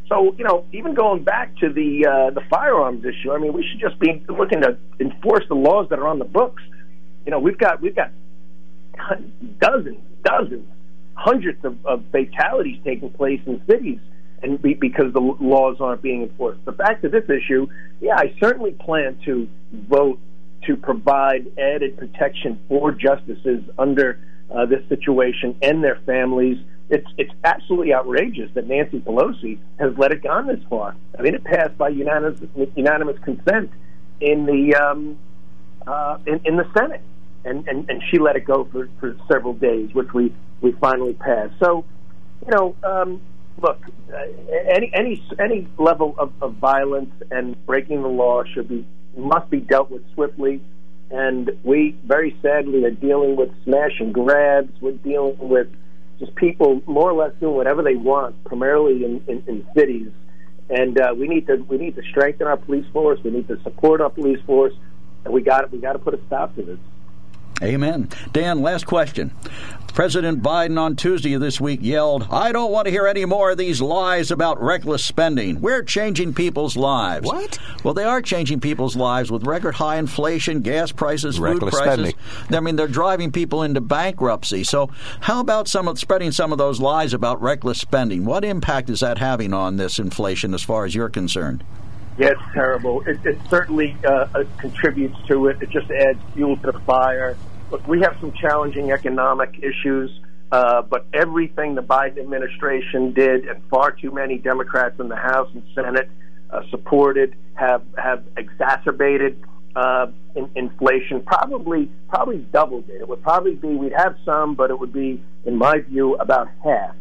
So you know, even going back to the uh, the firearms issue, I mean, we should just be looking to enforce the laws that are on the books. You know, we've got we've got dozens, dozens, hundreds of, of fatalities taking place in cities, and be, because the laws aren't being enforced. But back to this issue, yeah, I certainly plan to vote to provide added protection for justices under uh, this situation and their families it's it's absolutely outrageous that Nancy Pelosi has let it go this far. I mean, it passed by unanimous unanimous consent in the um, uh, in, in the Senate, and, and and she let it go for, for several days, which we we finally passed. So, you know, um, look, uh, any any any level of, of violence and breaking the law should be must be dealt with swiftly. And we very sadly are dealing with smash and grabs. We're dealing with just people more or less doing whatever they want, primarily in, in, in cities. And uh, we need to we need to strengthen our police force. We need to support our police force, and we got we got to put a stop to this. Amen. Dan, last question. President Biden on Tuesday of this week yelled, I don't want to hear any more of these lies about reckless spending. We're changing people's lives. What? Well, they are changing people's lives with record high inflation, gas prices, reckless food prices. Spending. I mean, they're driving people into bankruptcy. So, how about some of spreading some of those lies about reckless spending? What impact is that having on this inflation as far as you're concerned? Yeah, it's terrible. It, it certainly uh, uh contributes to it. It just adds fuel to the fire. Look, we have some challenging economic issues, uh, but everything the Biden administration did, and far too many Democrats in the House and Senate uh, supported, have have exacerbated uh, in, inflation. Probably, probably doubled it. It would probably be we'd have some, but it would be, in my view, about half.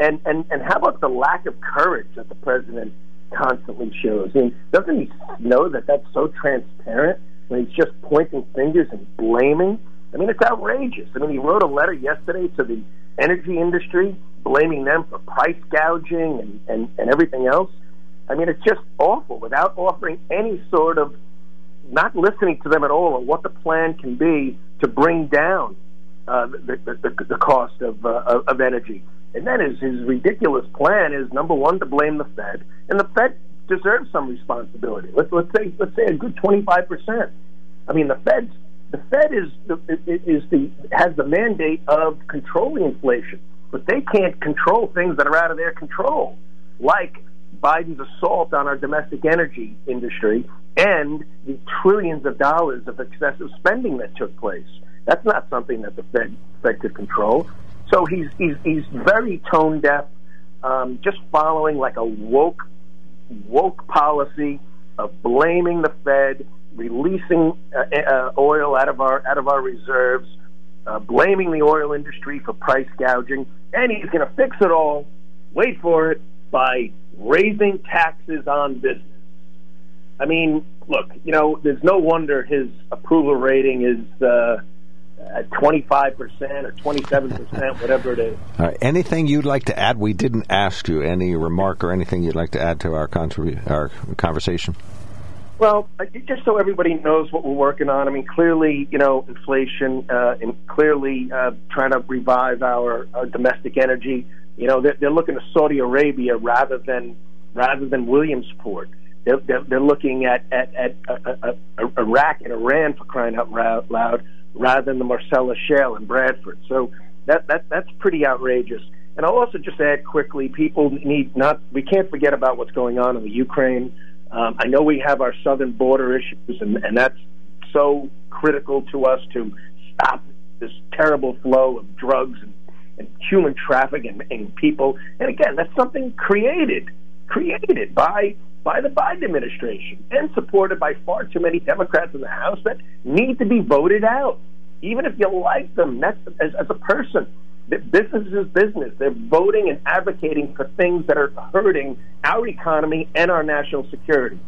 And and and how about the lack of courage that the president constantly shows? I mean, doesn't he know that that's so transparent when he's just pointing fingers and blaming? I mean, it's outrageous. I mean, he wrote a letter yesterday to the energy industry, blaming them for price gouging and, and, and everything else. I mean, it's just awful without offering any sort of, not listening to them at all on what the plan can be to bring down uh, the, the, the, the cost of, uh, of energy. And then his, his ridiculous plan is number one to blame the Fed, and the Fed deserves some responsibility. Let's let's say let's say a good twenty five percent. I mean, the Fed's the Fed is the, is the has the mandate of controlling inflation, but they can't control things that are out of their control, like Biden's assault on our domestic energy industry and the trillions of dollars of excessive spending that took place. That's not something that the Fed Fed could control. So he's he's he's very tone deaf, um, just following like a woke woke policy of blaming the Fed releasing uh, uh, oil out of our out of our reserves, uh, blaming the oil industry for price gouging, and he's going to fix it all. Wait for it by raising taxes on business. I mean, look, you know, there's no wonder his approval rating is uh, at 25% or 27%, whatever it is. Right. Anything you'd like to add? We didn't ask you any remark or anything you'd like to add to our, contribu- our conversation. Well, just so everybody knows what we're working on. I mean, clearly, you know, inflation uh, and clearly uh, trying to revive our, our domestic energy. You know, they're, they're looking to Saudi Arabia rather than rather than Williamsport. They're, they're, they're looking at at, at uh, uh, Iraq and Iran for crying out loud, rather than the Marcellus Shale in Bradford. So that that that's pretty outrageous. And I'll also just add quickly: people need not. We can't forget about what's going on in the Ukraine. Um, I know we have our southern border issues, and, and that's so critical to us to stop this terrible flow of drugs and, and human trafficking and, and people. And again, that's something created, created by by the Biden administration and supported by far too many Democrats in the House that need to be voted out. Even if you like them, that's, as, as a person, business is business. They're voting and advocating for things that are hurting our economy and our national security.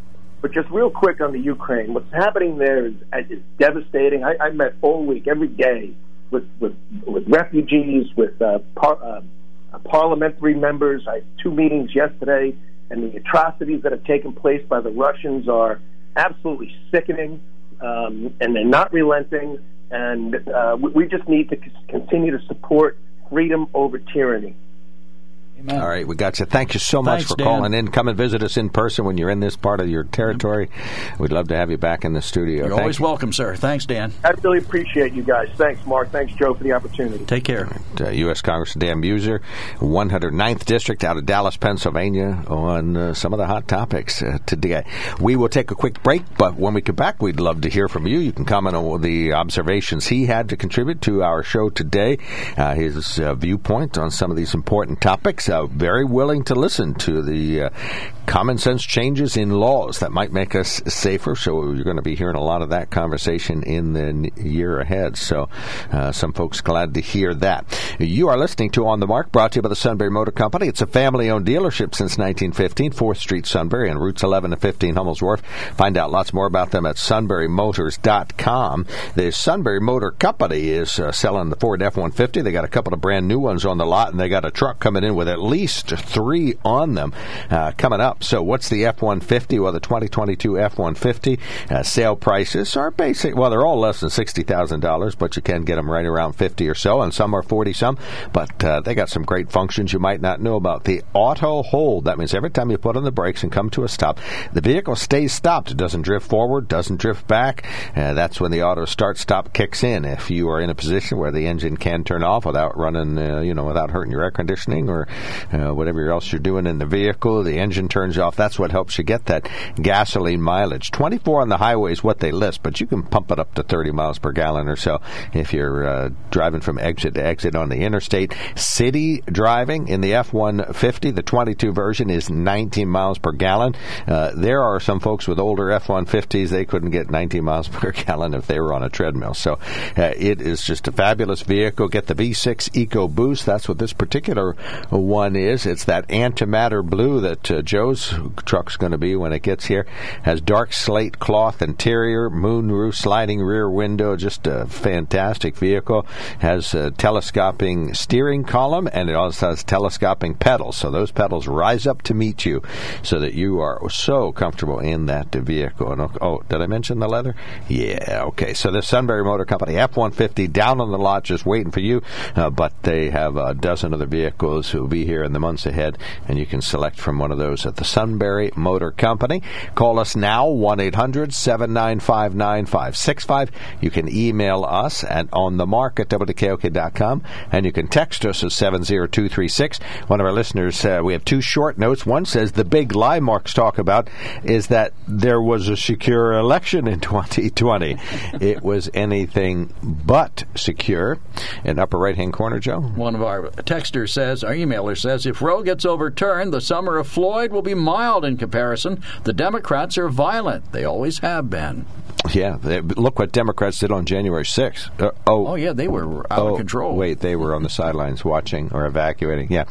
But just real quick on the Ukraine, what's happening there is, is devastating. I, I met all week, every day, with with, with refugees, with uh, par, uh, parliamentary members. I had two meetings yesterday, and the atrocities that have taken place by the Russians are absolutely sickening, um, and they're not relenting. And uh, we just need to continue to support freedom over tyranny. Amen. All right, we got you. Thank you so much Thanks, for Dan. calling in. Come and visit us in person when you're in this part of your territory. We'd love to have you back in the studio. You're Thank always you. welcome, sir. Thanks, Dan. I really appreciate you guys. Thanks, Mark. Thanks, Joe, for the opportunity. Take care. Uh, U.S. Congressman Dan Meuser, 109th District out of Dallas, Pennsylvania, on uh, some of the hot topics uh, today. We will take a quick break, but when we come back, we'd love to hear from you. You can comment on the observations he had to contribute to our show today, uh, his uh, viewpoint on some of these important topics. Uh, very willing to listen to the common sense changes in laws that might make us safer. So you're going to be hearing a lot of that conversation in the year ahead. So uh, some folks glad to hear that. You are listening to On the Mark, brought to you by the Sunbury Motor Company. It's a family-owned dealership since 1915, 4th Street, Sunbury, and routes 11 to 15, Hummel's Wharf. Find out lots more about them at sunburymotors.com. The Sunbury Motor Company is uh, selling the Ford F-150. They got a couple of brand new ones on the lot, and they got a truck coming in with at least three on them uh, coming up up. So what's the F-150? Well, the 2022 F-150 uh, sale prices are basic. Well, they're all less than sixty thousand dollars, but you can get them right around fifty or so, and some are forty some. But uh, they got some great functions you might not know about. The auto hold. That means every time you put on the brakes and come to a stop, the vehicle stays stopped. It doesn't drift forward, doesn't drift back. Uh, that's when the auto start stop kicks in. If you are in a position where the engine can turn off without running, uh, you know, without hurting your air conditioning or uh, whatever else you're doing in the vehicle, the engine turns turns off. That's what helps you get that gasoline mileage. 24 on the highway is what they list, but you can pump it up to 30 miles per gallon or so if you're uh, driving from exit to exit on the interstate. City driving in the F-150, the 22 version is 19 miles per gallon. Uh, there are some folks with older F-150s, they couldn't get 19 miles per gallon if they were on a treadmill. So uh, it is just a fabulous vehicle. Get the V6 Eco Boost. That's what this particular one is. It's that antimatter blue that uh, Joe truck's going to be when it gets here. Has dark slate cloth interior, moonroof, sliding rear window, just a fantastic vehicle. Has a telescoping steering column and it also has telescoping pedals. So those pedals rise up to meet you so that you are so comfortable in that vehicle. And, oh, did I mention the leather? Yeah, okay. So the Sunbury Motor Company F-150 down on the lot just waiting for you, uh, but they have a dozen other vehicles who will be here in the months ahead and you can select from one of those at the Sunbury Motor Company. Call us now, 1 800 795 9565. You can email us at onthemark at WKOK.com, and you can text us at 70236. One of our listeners, uh, we have two short notes. One says the big lie Marks talk about is that there was a secure election in 2020. it was anything but secure. In upper right hand corner, Joe? One of our texters says, our emailer says, if Roe gets overturned, the summer of Floyd will be mild in comparison. The Democrats are violent. They always have been. Yeah, they, look what Democrats did on January 6th. Uh, oh, oh, yeah, they were out oh, of control. Wait, they were on the sidelines watching or evacuating. Yeah.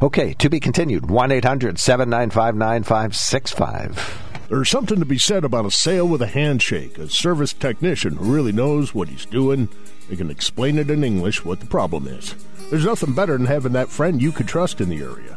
Okay, to be continued. 1 800 795 9565. There's something to be said about a sale with a handshake, a service technician who really knows what he's doing. They can explain it in English what the problem is. There's nothing better than having that friend you could trust in the area.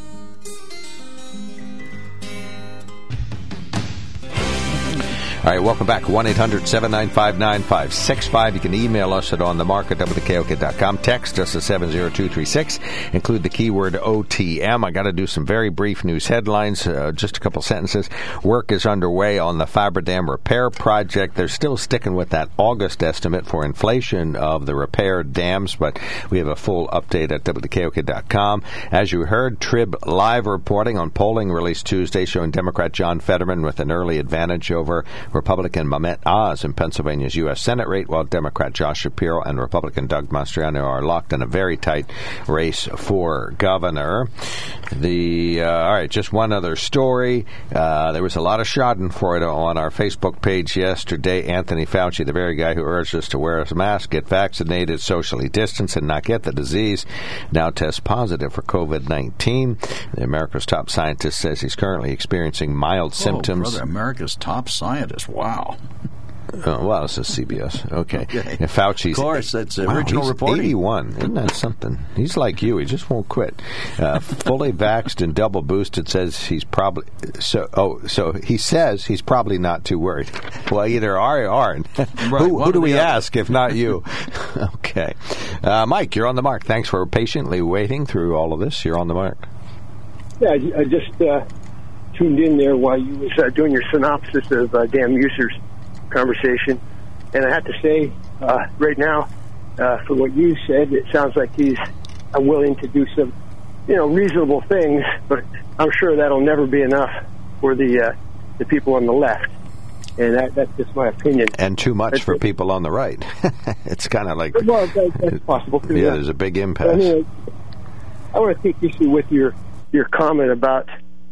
All right, welcome back. 1 800 795 9565. You can email us at on. Text us at 70236. Include the keyword OTM. I got to do some very brief news headlines, uh, just a couple sentences. Work is underway on the Fabridam repair project. They're still sticking with that August estimate for inflation of the repaired dams, but we have a full update at wkok.com. As you heard, Trib Live reporting on polling released Tuesday showing Democrat John Fetterman with an early advantage over Republican Mehmet Oz in Pennsylvania's U.S. Senate rate, while Democrat Josh Shapiro and Republican Doug Mastriano are locked in a very tight race for governor. The uh, all right, just one other story. Uh, there was a lot of Schadenfreude on our Facebook page yesterday. Anthony Fauci, the very guy who urged us to wear a mask, get vaccinated, socially distance, and not get the disease, now tests positive for COVID nineteen. America's top scientist says he's currently experiencing mild symptoms. Oh, brother, America's top scientist. Wow. Oh, well, this is CBS. Okay. Okay. And Fauci's. Of course, that's Wow, original he's reporting. 81. Isn't that something? He's like you. He just won't quit. Uh, fully vaxxed and double boosted says he's probably. so. Oh, so he says he's probably not too worried. Well, either are or aren't. who who do we the other. ask if not you? okay. Uh, Mike, you're on the mark. Thanks for patiently waiting through all of this. You're on the mark. Yeah, I I just uh, tuned in there while you was uh, doing your synopsis of uh, Dan Meuser's conversation, and I have to say, uh, right now, uh, for what you said, it sounds like he's uh, willing to do some, you know, reasonable things, but I'm sure that'll never be enough for the uh, the people on the left, and that, that's just my opinion. And too much That's for it. people on the right. it's kind of like. Well, that, that's possible. Too, Yeah, there's a big impasse. anyway, I want to take issue with your your comment about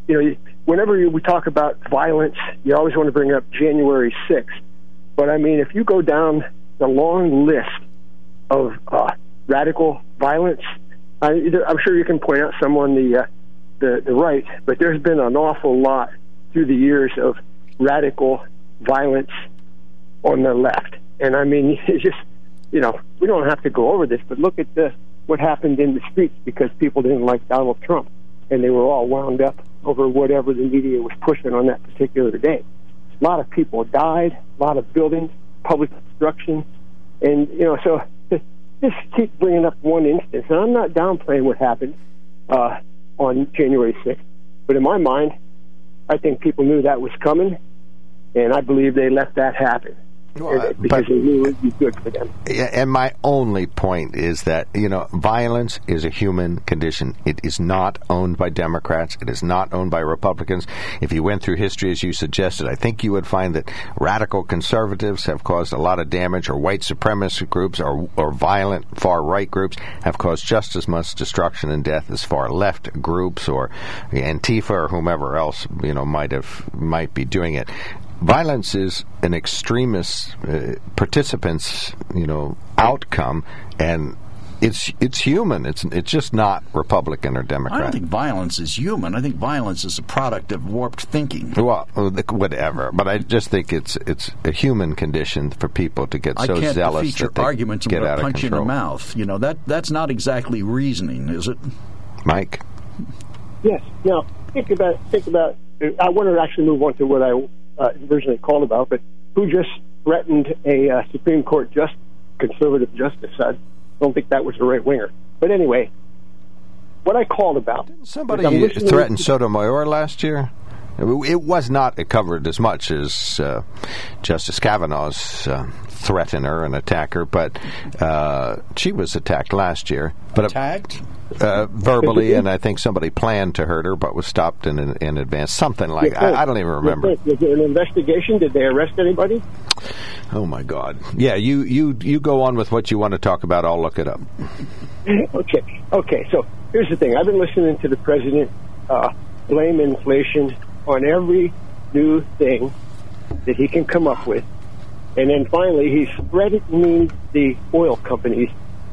you know whenever we talk about violence, you always want to bring up January sixth. But I mean, if you go down the long list of uh, radical violence, I, I'm sure you can point out some on the uh, the the right, but there's been an awful lot through the years of radical violence on the left. And I mean, it's just, you know, we don't have to go over this, but look at the what happened in the streets because people didn't like Donald Trump, and they were all wound up over whatever the media was pushing on that particular day. A lot of people died, a lot of buildings, public destruction, and you know, so just keep bringing up one instance. And I'm not downplaying what happened uh, on January 6th, but in my mind, I think people knew that was coming, and I believe they let that happen Well, because but- it would be good for them. And my only point is that you know violence is a human condition. It is not owned by Democrats. It is not owned by Republicans. If you went through history as you suggested, I think you would find that radical conservatives have caused a lot of damage, or white supremacist groups, or or violent far right groups have caused just as much destruction and death as far left groups or Antifa or whomever else you know might have might be doing it violence is an extremist uh, participants, you know, outcome, and it's it's human. It's it's just not Republican or Democrat. I don't think violence is human. I think violence is a product of warped thinking. well, uh, whatever, but I just think it's it's a human condition for people to get I so can't zealous defeat your that they arguments get with out a of punch in the mouth. You know that that's not exactly reasoning, is it? Mike, Yes. Now think about think about. I want to actually move on to what I uh, originally called about, but who just threatened a uh, Supreme Court just conservative justice? I don't think that was a right winger. But anyway, what I called about. somebody is I'm listening threatened to- Sotomayor last year. It was not covered as much as uh, Justice Kavanaugh's uh, threatener and attacker, but uh, she was attacked last year. But attacked. Uh, verbally, and I think somebody planned to hurt her, but was stopped in in advance. Something like I, I, don't even remember. Was there an investigation? Did they arrest anybody? Oh my God! Yeah, you you you go on with what you want to talk about. I'll look it up. okay, okay. So here's the thing. I've been listening to the president uh, blame inflation on every new thing that he can come up with, and then finally he's threatening the oil companies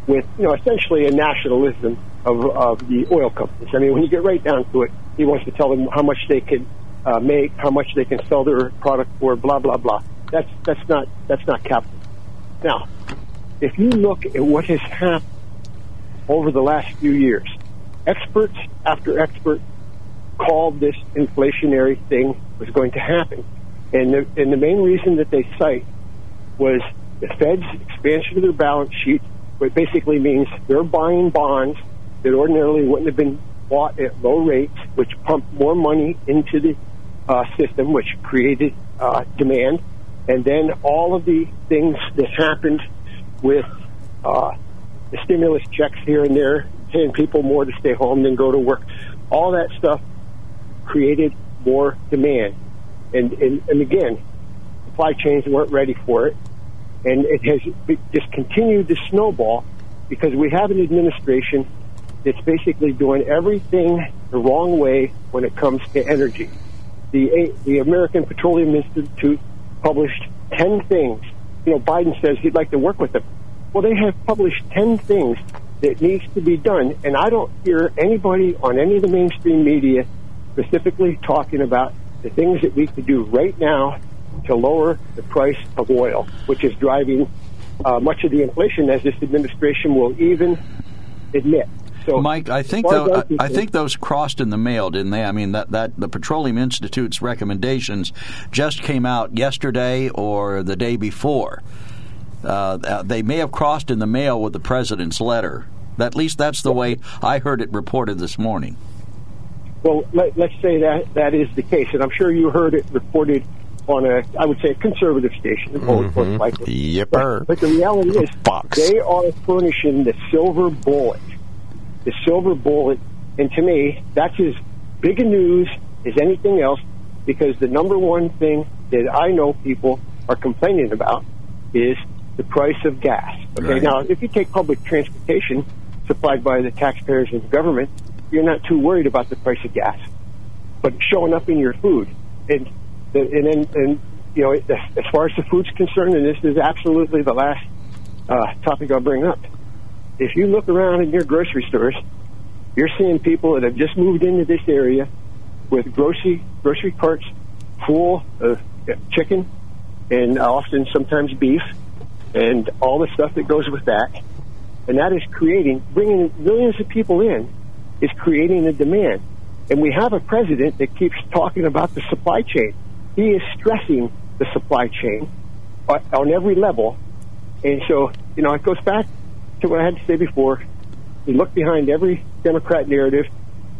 with you know essentially a nationalism of, of the oil companies. I mean, when you get right down to it, he wants to tell them how much they can uh, make, how much they can sell their product for, blah blah blah. That's that's not that's not capital. Now, if you look at what has happened over the last few years, experts after expert called this inflationary thing was going to happen, and the, and the main reason that they cite was the Fed's expansion of their balance sheet, which basically means they're buying bonds that ordinarily wouldn't have been bought at low rates, which pumped more money into the uh, system, which created uh, demand. And then all of the things that happened with uh, the stimulus checks here and there, paying people more to stay home than go to work, all that stuff created more demand. And, and, and again, supply chains weren't ready for it. And it has just continued to snowball because we have an administration that's basically doing everything the wrong way when it comes to energy. The, the American Petroleum Institute published 10 things. You know, Biden says he'd like to work with them. Well, they have published 10 things that needs to be done, and I don't hear anybody on any of the mainstream media specifically talking about the things that we could do right now to lower the price of oil, which is driving uh, much of the inflation, as this administration will even admit. So, Mike, I think those, I think those crossed in the mail, didn't they? I mean, that, that the Petroleum Institute's recommendations just came out yesterday or the day before. Uh, uh, they may have crossed in the mail with the president's letter. At least that's the way I heard it reported this morning. Well, let, us say that that is the case, and I'm sure you heard it reported on a, I would say, a conservative station, mm-hmm. like Yipper. But, but the reality is, Fox. they are furnishing the silver bullet the silver bullet. And to me, that's as big a news as anything else because the number one thing that I know people are complaining about is the price of gas. Okay, right. now if you take public transportation supplied by the taxpayers and the government, you're not too worried about the price of gas. But showing up in your food, and and then and you know as far as the food's concerned, and this is absolutely the last uh, topic I'll bring up if you look around in your grocery stores, you're seeing people that have just moved into this area with grocery grocery carts full of chicken and often sometimes beef and all the stuff that goes with that. And that is creating, bringing millions of people in, is creating a demand. And we have a president that keeps talking about the supply chain. He is stressing the supply chain uh, on every level. And so, you know, it goes back to what I had to say before. You look behind every Democrat narrative,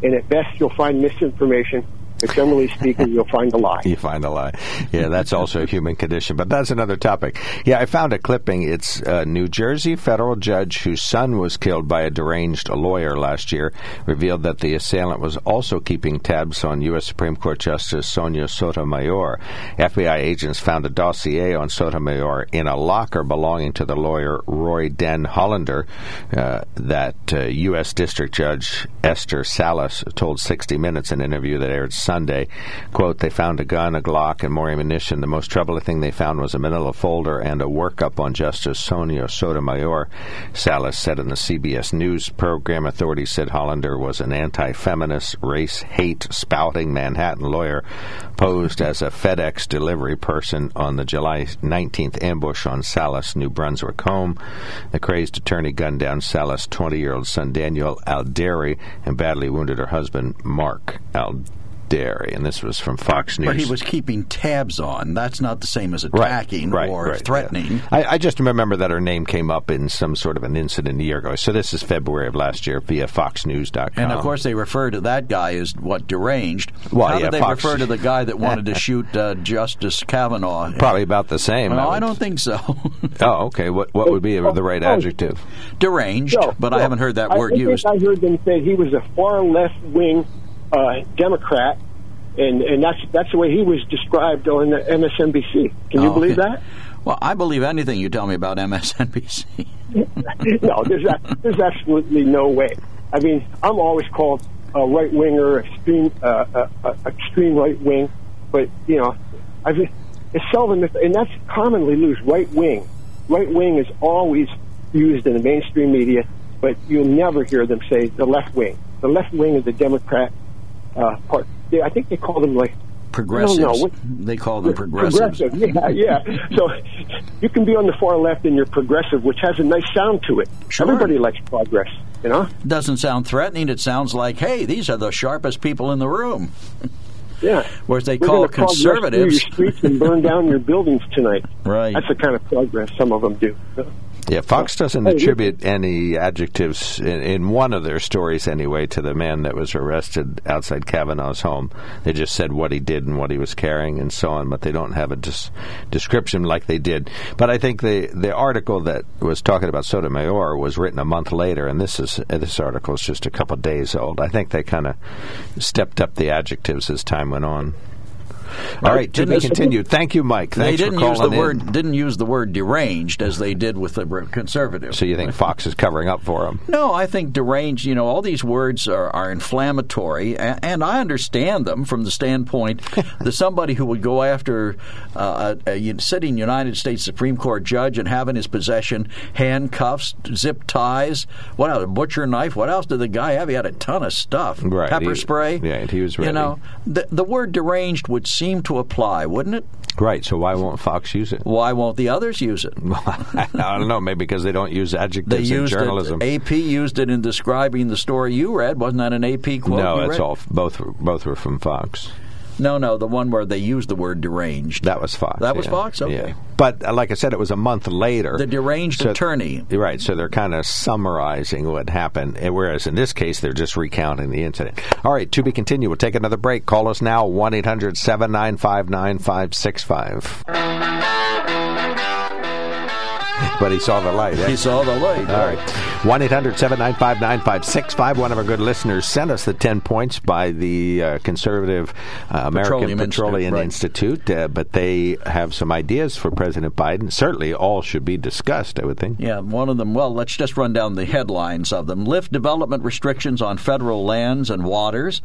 and at best you'll find misinformation but generally speaking, you'll find a lie. You find a lie. Yeah, that's also a human condition, but that's another topic. Yeah, I found a clipping. It's a New Jersey federal judge whose son was killed by a deranged lawyer last year revealed that the assailant was also keeping tabs on U.S. Supreme Court Justice Sonia Sotomayor. FBI agents found a dossier on Sotomayor in a locker belonging to the lawyer Roy Den Hollander uh, that uh, U.S. District Judge Esther Salas told 60 Minutes in an interview that aired Sunday. Quote, they found a gun, a Glock, and more ammunition. The most troubling thing they found was a manila folder and a workup on Justice Sonia Sotomayor. Salas said in the CBS News program, authorities said Hollander was an anti-feminist, race-hate spouting Manhattan lawyer posed as a FedEx delivery person on the July 19th ambush on Salas, New Brunswick home. The crazed attorney gunned down Salas' 20-year-old son Daniel Anderl and badly wounded her husband Mark Anderl. Dairy, and this was from Fox News. But he was keeping tabs on. That's not the same as Right, attacking right, or right, threatening. yeah. I, I just remember that her name came up in some sort of an incident a year ago. So this is February of last year via FoxNews.com. And of course, they refer to that guy as what deranged. Well, How yeah, did they Fox- refer to the guy that wanted to shoot uh, Justice Kavanaugh? probably about the same. No, I would- don't think so. Oh, okay. What what would be the right Oh, adjective? deranged, No, but I haven't heard that I word used. I heard them say he was a far left wing uh, Democrat, and and that's that's the way he was described on the MSNBC. Can you Oh, believe that? Well, I believe anything you tell me about MSNBC. no, there's a, there's absolutely no way. I mean, I'm always called a right winger, extreme uh, uh, uh, extreme right wing, but you know, I've it's seldom, and that's commonly used. Right wing, right wing is always used in the mainstream media, but you'll never hear them say the left wing. The left wing of the Democrat uh, part. They, I think they call them like Progressives. No, no, they call them progressives. Progressive, yeah, yeah. So you can be on the far left and you're progressive, which has a nice sound to it. Sure. Everybody likes progress, you know. Doesn't sound threatening. It sounds like, hey, these are the sharpest people in the room. Yeah. Whereas they We're call gonna progress through conservatives. your streets and burn down your buildings tonight. Right. That's the kind of progress some of them do. Yeah, Fox doesn't attribute any adjectives in, in one of their stories anyway to the man that was arrested outside Kavanaugh's home. They just said what he did and what he was carrying and so on, but they don't have a dis- description like they did. But I think the the article that was talking about Sotomayor was written a month later, and this is this article is just a couple days old. I think they kind of stepped up the adjectives as time went on. All right, to be continued. Thank you, Mike. they Thanks didn't for use the in. word didn't use the word deranged as they did with the conservatives. So you think Fox is covering up for him? No, I think deranged, you know, all these words are, are inflammatory, and, and I understand them from the standpoint that somebody who would go after uh, a, a sitting United States Supreme Court judge and have in his possession handcuffs, zip ties, what else, a butcher knife, what else did the guy have? He had a ton of stuff. Right, Pepper he- spray. yeah, he was ready. You know, the, the word deranged would seem to apply, wouldn't it? Right. So why won't Fox use it? Why won't the others use it? I don't know. Maybe because they don't use adjectives in journalism. it. AP used it in describing the story you read. Wasn't that an AP quote? no, it's read? all both. Both were from Fox. No, no, the one where they used the word deranged. That was Fox. That was yeah. Fox? Okay. Yeah. But uh, like I said, it was a month later. The deranged So- attorney. Right. So they're kind of summarizing what happened, whereas in this case they're just recounting the incident. All right. To be continued. We'll take another break. Call us now one 9565 But he saw the light. eh? He saw the light. All right. 1 800 795 9565. One of our good listeners sent us the 10 points by the uh, conservative uh, American Petroleum Petroleum, Institute. Institute, uh, but they have some ideas for President Biden. Certainly, all should be discussed, I would think. Yeah, one of them. Well, let's just run down the headlines of them. Lift development restrictions on federal lands and waters.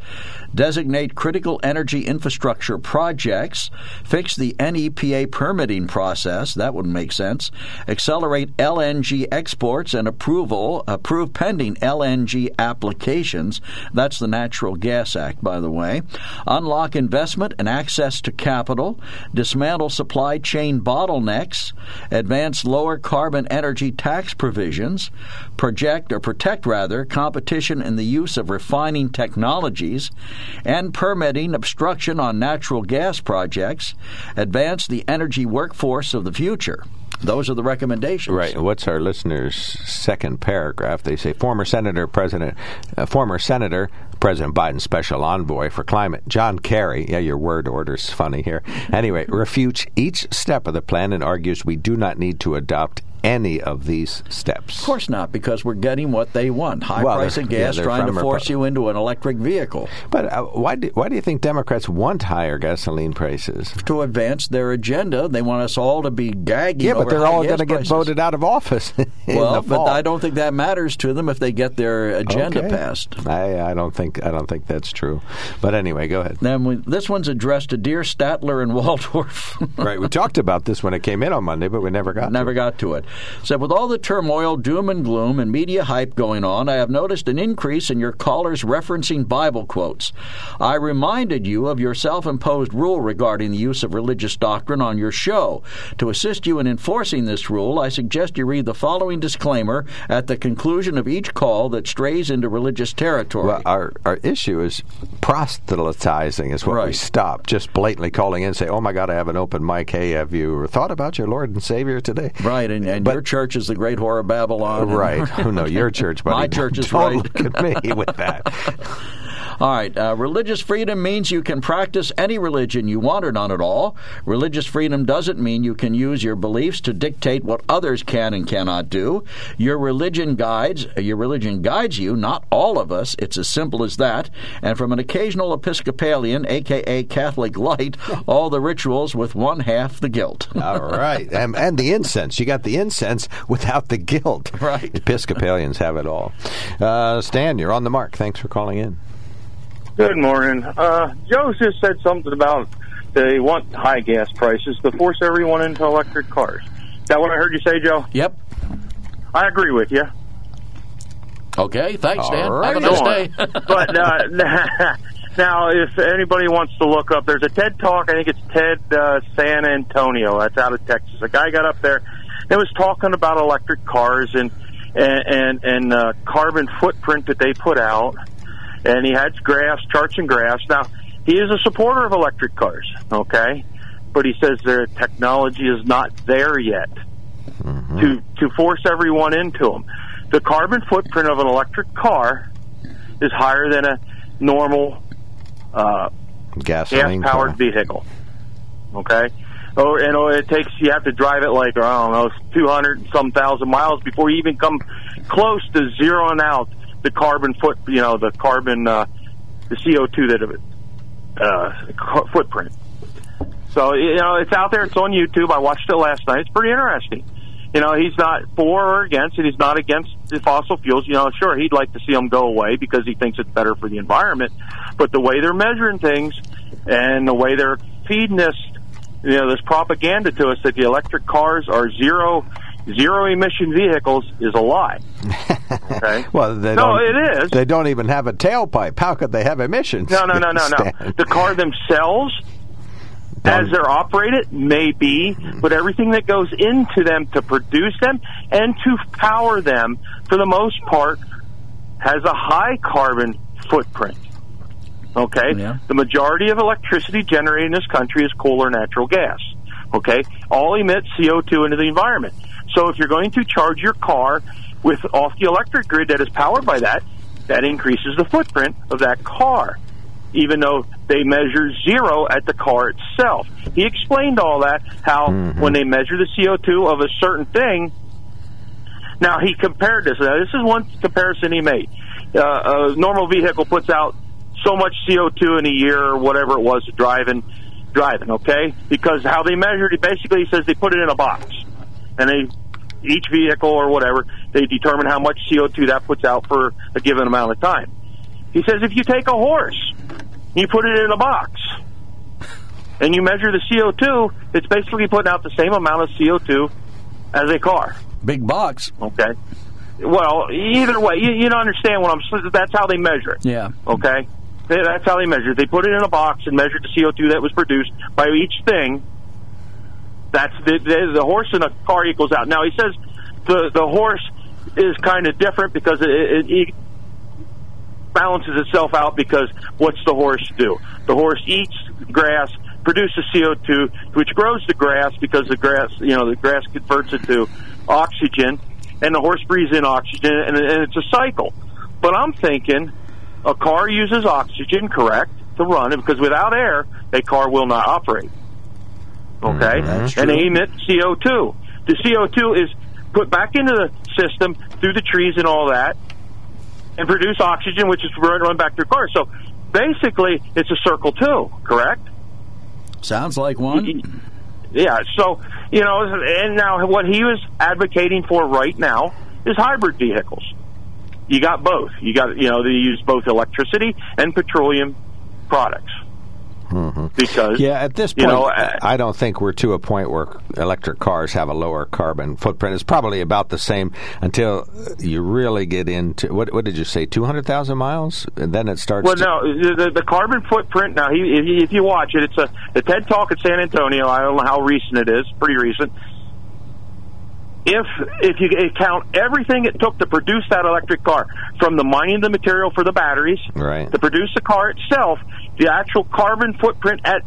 Designate critical energy infrastructure projects. Fix the NEPA permitting process. That wouldn't make sense. Accelerate LNG exports and approval. Approve pending LNG applications. That's the Natural Gas Act, by the way. Unlock investment and access to capital. Dismantle supply chain bottlenecks. Advance lower carbon energy tax provisions. Project or protect rather competition in the use of refining technologies and permitting obstruction on natural gas projects. Advance the energy workforce of the future. Those are the recommendations. Right. What's our listener's second paragraph? They say former Senator President, uh, former Senator President Biden's special envoy for climate, John Kerry. Yeah, your word order's funny here. Anyway, refutes each step of the plan and argues we do not need to adopt any of these steps. Of course not, because we're getting what they want. High Well, price of yeah, gas they're trying to force you into an electric vehicle But uh, why do, why do you think Democrats want higher gasoline prices? to advance their agenda. They want us all to be gagging. Yeah, but they're all going to get voted out of office. Well, but. I don't think that matters to them if they get their agenda Okay. passed. I, I don't think I don't think that's true. But anyway, go ahead. Then we, this one's addressed to Dear Statler and Waldorf. right, we talked about this when it came in on Monday, but we never got. Never to it. got to it. Said, with all the turmoil, doom and gloom, and media hype going on, I have noticed an increase in your callers referencing Bible quotes. I reminded you of your self imposed rule regarding the use of religious doctrine on your show. To assist you in enforcing this rule, I suggest you read the following disclaimer at the conclusion of each call that strays into religious territory. Well, our, our issue is proselytizing is what we stop. Just blatantly calling in and say, oh my God, I have an open mic. Hey, have you thought about your Lord and Savior today? Right, and, and But- your church is the Great Whore of Babylon. Right. Oh, no, your church, buddy. My church is Don't right. look at me with that. All right. Uh, religious freedom means you can practice any religion you want or none at all. Religious freedom doesn't mean you can use your beliefs to dictate what others can and cannot do. Your religion guides. uh, Your religion guides you, not all of us. It's as simple as that. And from an occasional Episcopalian, aka Catholic light, all the rituals with one half the guilt. All right. And, and the incense. You got the incense without the guilt. Right. Episcopalians have it all. Uh, Stan, you're on the mark. Thanks for calling in. Good morning. Uh, Joe just said something about they want high gas prices to force everyone into electric cars. Is that what I heard you say, Joe? Yep. I agree with you. Okay. Thanks, Dan. All Have a right. nice day. but uh, now, if anybody wants to look up, there's a TED Talk. I think it's TED uh, San Antonio. That's out of Texas. A guy got up there and was talking about electric cars and and and, and uh, carbon footprint that they put out. And he had graphs, charts, and graphs. Now, he is a supporter of electric cars. Okay, but he says their technology is not there yet to to force everyone into them. The carbon footprint of an electric car is higher than a normal uh, Gasoline. gas powered vehicle. Okay, oh, and oh, it takes you have to drive it like I don't know, two hundred and some thousand miles before you even come close to zeroing out the carbon foot, you know, the carbon, uh, the CO two that it, uh, footprint. So you know, it's out there. It's on YouTube. I watched it last night. It's pretty interesting. You know, he's not for or against it. He's not against the fossil fuels. You know, sure, he'd like to see them go away because he thinks it's better for the environment. But the way they're measuring things and the way they're feeding us, you know, this propaganda to us that the electric cars are zero zero emission vehicles is a lie. Okay. Well, they No, it is. They don't even have a tailpipe. How could they have emissions? No, no, no, no, no. The car themselves, as they're operated, may be, but everything that goes into them to produce them and to power them, for the most part, has a high carbon footprint. Okay? Yeah. The majority of electricity generated in this country is coal or natural gas. Okay? All emit CO2 into the environment. So if you're going to charge your car with off the electric grid that is powered by that, that increases the footprint of that car, even though they measure zero at the car itself. He explained all that, how when they measure the CO2 of a certain thing, now he compared this. Now, this is one comparison he made. Uh, a normal vehicle puts out so much CO2 in a year or whatever it was driving, driving. Okay, because how they measured it, basically, he says they put it in a box, and they each vehicle or whatever they determine how much CO2 that puts out for a given amount of time. He says if you take a horse, you put it in a box, and you measure the CO2, it's basically putting out the same amount of CO2 as a car. Big box. Okay. Well, either way, you, you don't understand what I'm. That's how they measure it. Yeah. Okay. That's how they measure it. They put it in a box and measured the CO2 that was produced by each thing. That's the the, the horse in a car equals out. Now he says the the horse is kind of different because it, it, it balances itself out because what's the horse do? The horse eats grass, produces CO2, which grows the grass because the grass, you know, the grass converts it to oxygen, and the horse breathes in oxygen, and, and it's a cycle. But I'm thinking a car uses oxygen, correct, to run, because without air, a car will not operate. Okay? and they emit CO2. The CO2 is put back into the system through the trees and all that, and produce oxygen, which is run, run back through cars. So basically, it's a circle too, correct? Sounds like one. Yeah. So you know, and now what he was advocating for right now is hybrid vehicles. You got both. You got you know they use both electricity and petroleum products. Because Yeah, at this you point, know, uh, I don't think we're to a point where electric cars have a lower carbon footprint. It's probably about the same until you really get into what? What did you say? Two hundred thousand miles, and then it starts. Well, no, the, the carbon footprint. Now, he, if, you, if you watch it, it's a the TED Talk at San Antonio. I don't know how recent it is. Pretty recent. If if you eh, count everything it took to produce that electric car, from the mining the material for the batteries Right. to produce the car itself, the actual carbon footprint at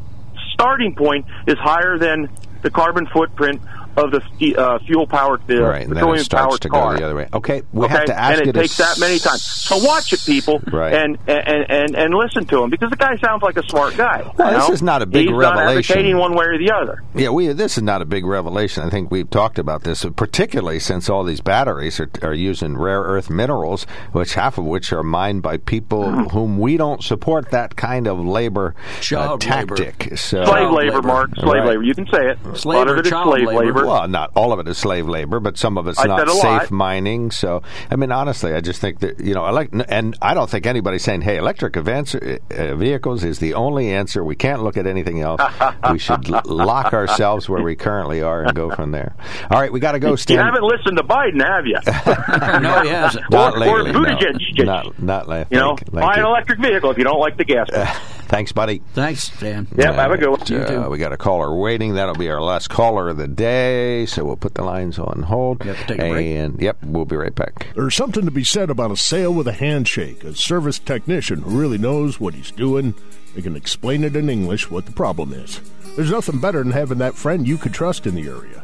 starting point is higher than the carbon footprint of the uh, fuel powered uh, right, and then it petroleum powered to car. go the other way. Okay, we okay? have to ask and you it to takes that many times. So watch it, people, Right. and, and and and listen to him because the guy sounds like a smart guy. Well, this know? is not a big He's revelation. not advocating one way or the other. Yeah, we. This is not a big revelation. I think we've talked about this, particularly since all these batteries are, are using rare earth minerals, which half of which are mined by people Hmm. whom we don't support that kind of labor uh, Child labor. tactic. So, Slave labor, labor. Mark. Slave Right. labor. You can say it. Slave a lot of or it is child slave labor. Labor. Well, not all of it is slave labor, but some of it's I not safe lot. mining. So, I mean, honestly, I just think that you know, elect- and I don't think anybody's saying, "Hey, electric events, uh, vehicles is the only answer. We can't look at anything else. we should l- lock ourselves where we currently are and go from there." All right, we got to go. You haven't listened to Biden, have you? no, he hasn't. Not or, lately, or no. Not, not lately. you know, Thank- buy an electric vehicle if you don't like the gas. Thanks, buddy. Thanks, Dan. Yep, have a good one. You too. We got a caller waiting. That'll be our last caller of the day. So we'll put the lines on hold. You have to take a break. and yep, we'll be right back. There's something to be said about a sale with a handshake, a service technician who really knows what he's doing. They can explain it in English what the problem is. There's nothing better than having that friend you could trust in the area.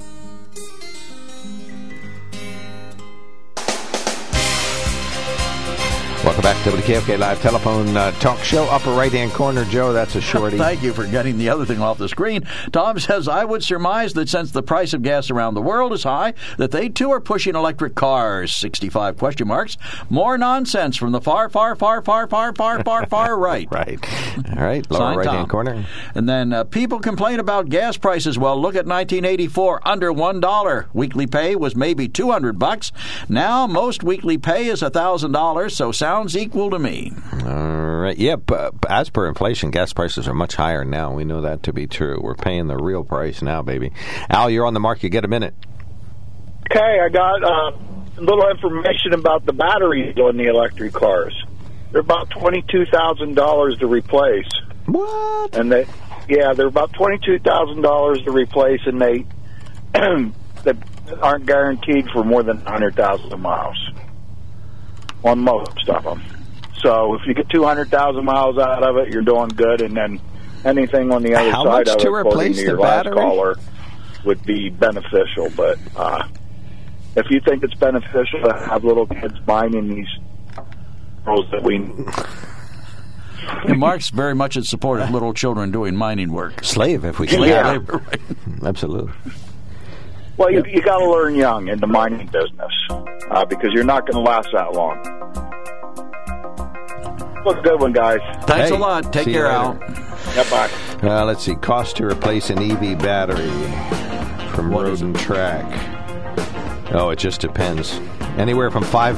Welcome back to WKOK Live Telephone uh, Talk Show. Upper right hand corner, Joe. That's a shorty. Thank you for getting the other thing off the screen. Tom says, I would surmise that since the price of gas around the world is high, that they too are pushing electric cars. 65 question marks. More nonsense from the far, far, far, far, far, far, far, far right. Right. All right. Lower right hand corner. And then uh, people complain about gas prices. Well, look at 1984, under one dollar. Weekly pay was maybe 200 bucks. Now most weekly pay is thousand dollars. So sounds equal to me. All right. Yep. Uh, as per inflation, gas prices are much higher now. We know that to be true. We're paying the real price now, baby. Al, you're on the market. Get a minute. Okay, I got uh, a little information about the batteries on the electric cars. They're about twenty-two thousand dollars to replace, What? and they, yeah, they're about twenty-two thousand dollars to replace, and they, they aren't guaranteed for more than hundred thousand miles on most of them. So if you get two hundred thousand miles out of it, you're doing good, and then anything on the other How side of to it, according replace to the your last battery? caller, would be beneficial. But uh, if you think it's beneficial to have little kids mining these pearls that we And Mark's very much in support of little children doing mining work. Slave, if we can. Slave Yeah. labor, right? Absolutely. Well, you, you got to learn young in the mining business uh, because you're not going to last that long. Well, good one, guys. Thanks Hey, a lot. Take see you care, later. Al. Yeah, bye. Uh, let's see. Cost to replace an EV battery from What Road and Track. Oh, it just depends. Anywhere from five,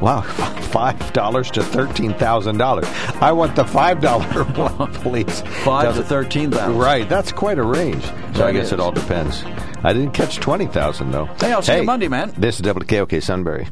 wow, five dollars to thirteen thousand dollars. I want the five dollar one, please. Five to Doesn't- thirteen thousand. Right, that's quite a range. So I guess is. it all depends. I didn't catch twenty thousand though. Hey, I'll see you Monday, man. This is WKOK Sunbury.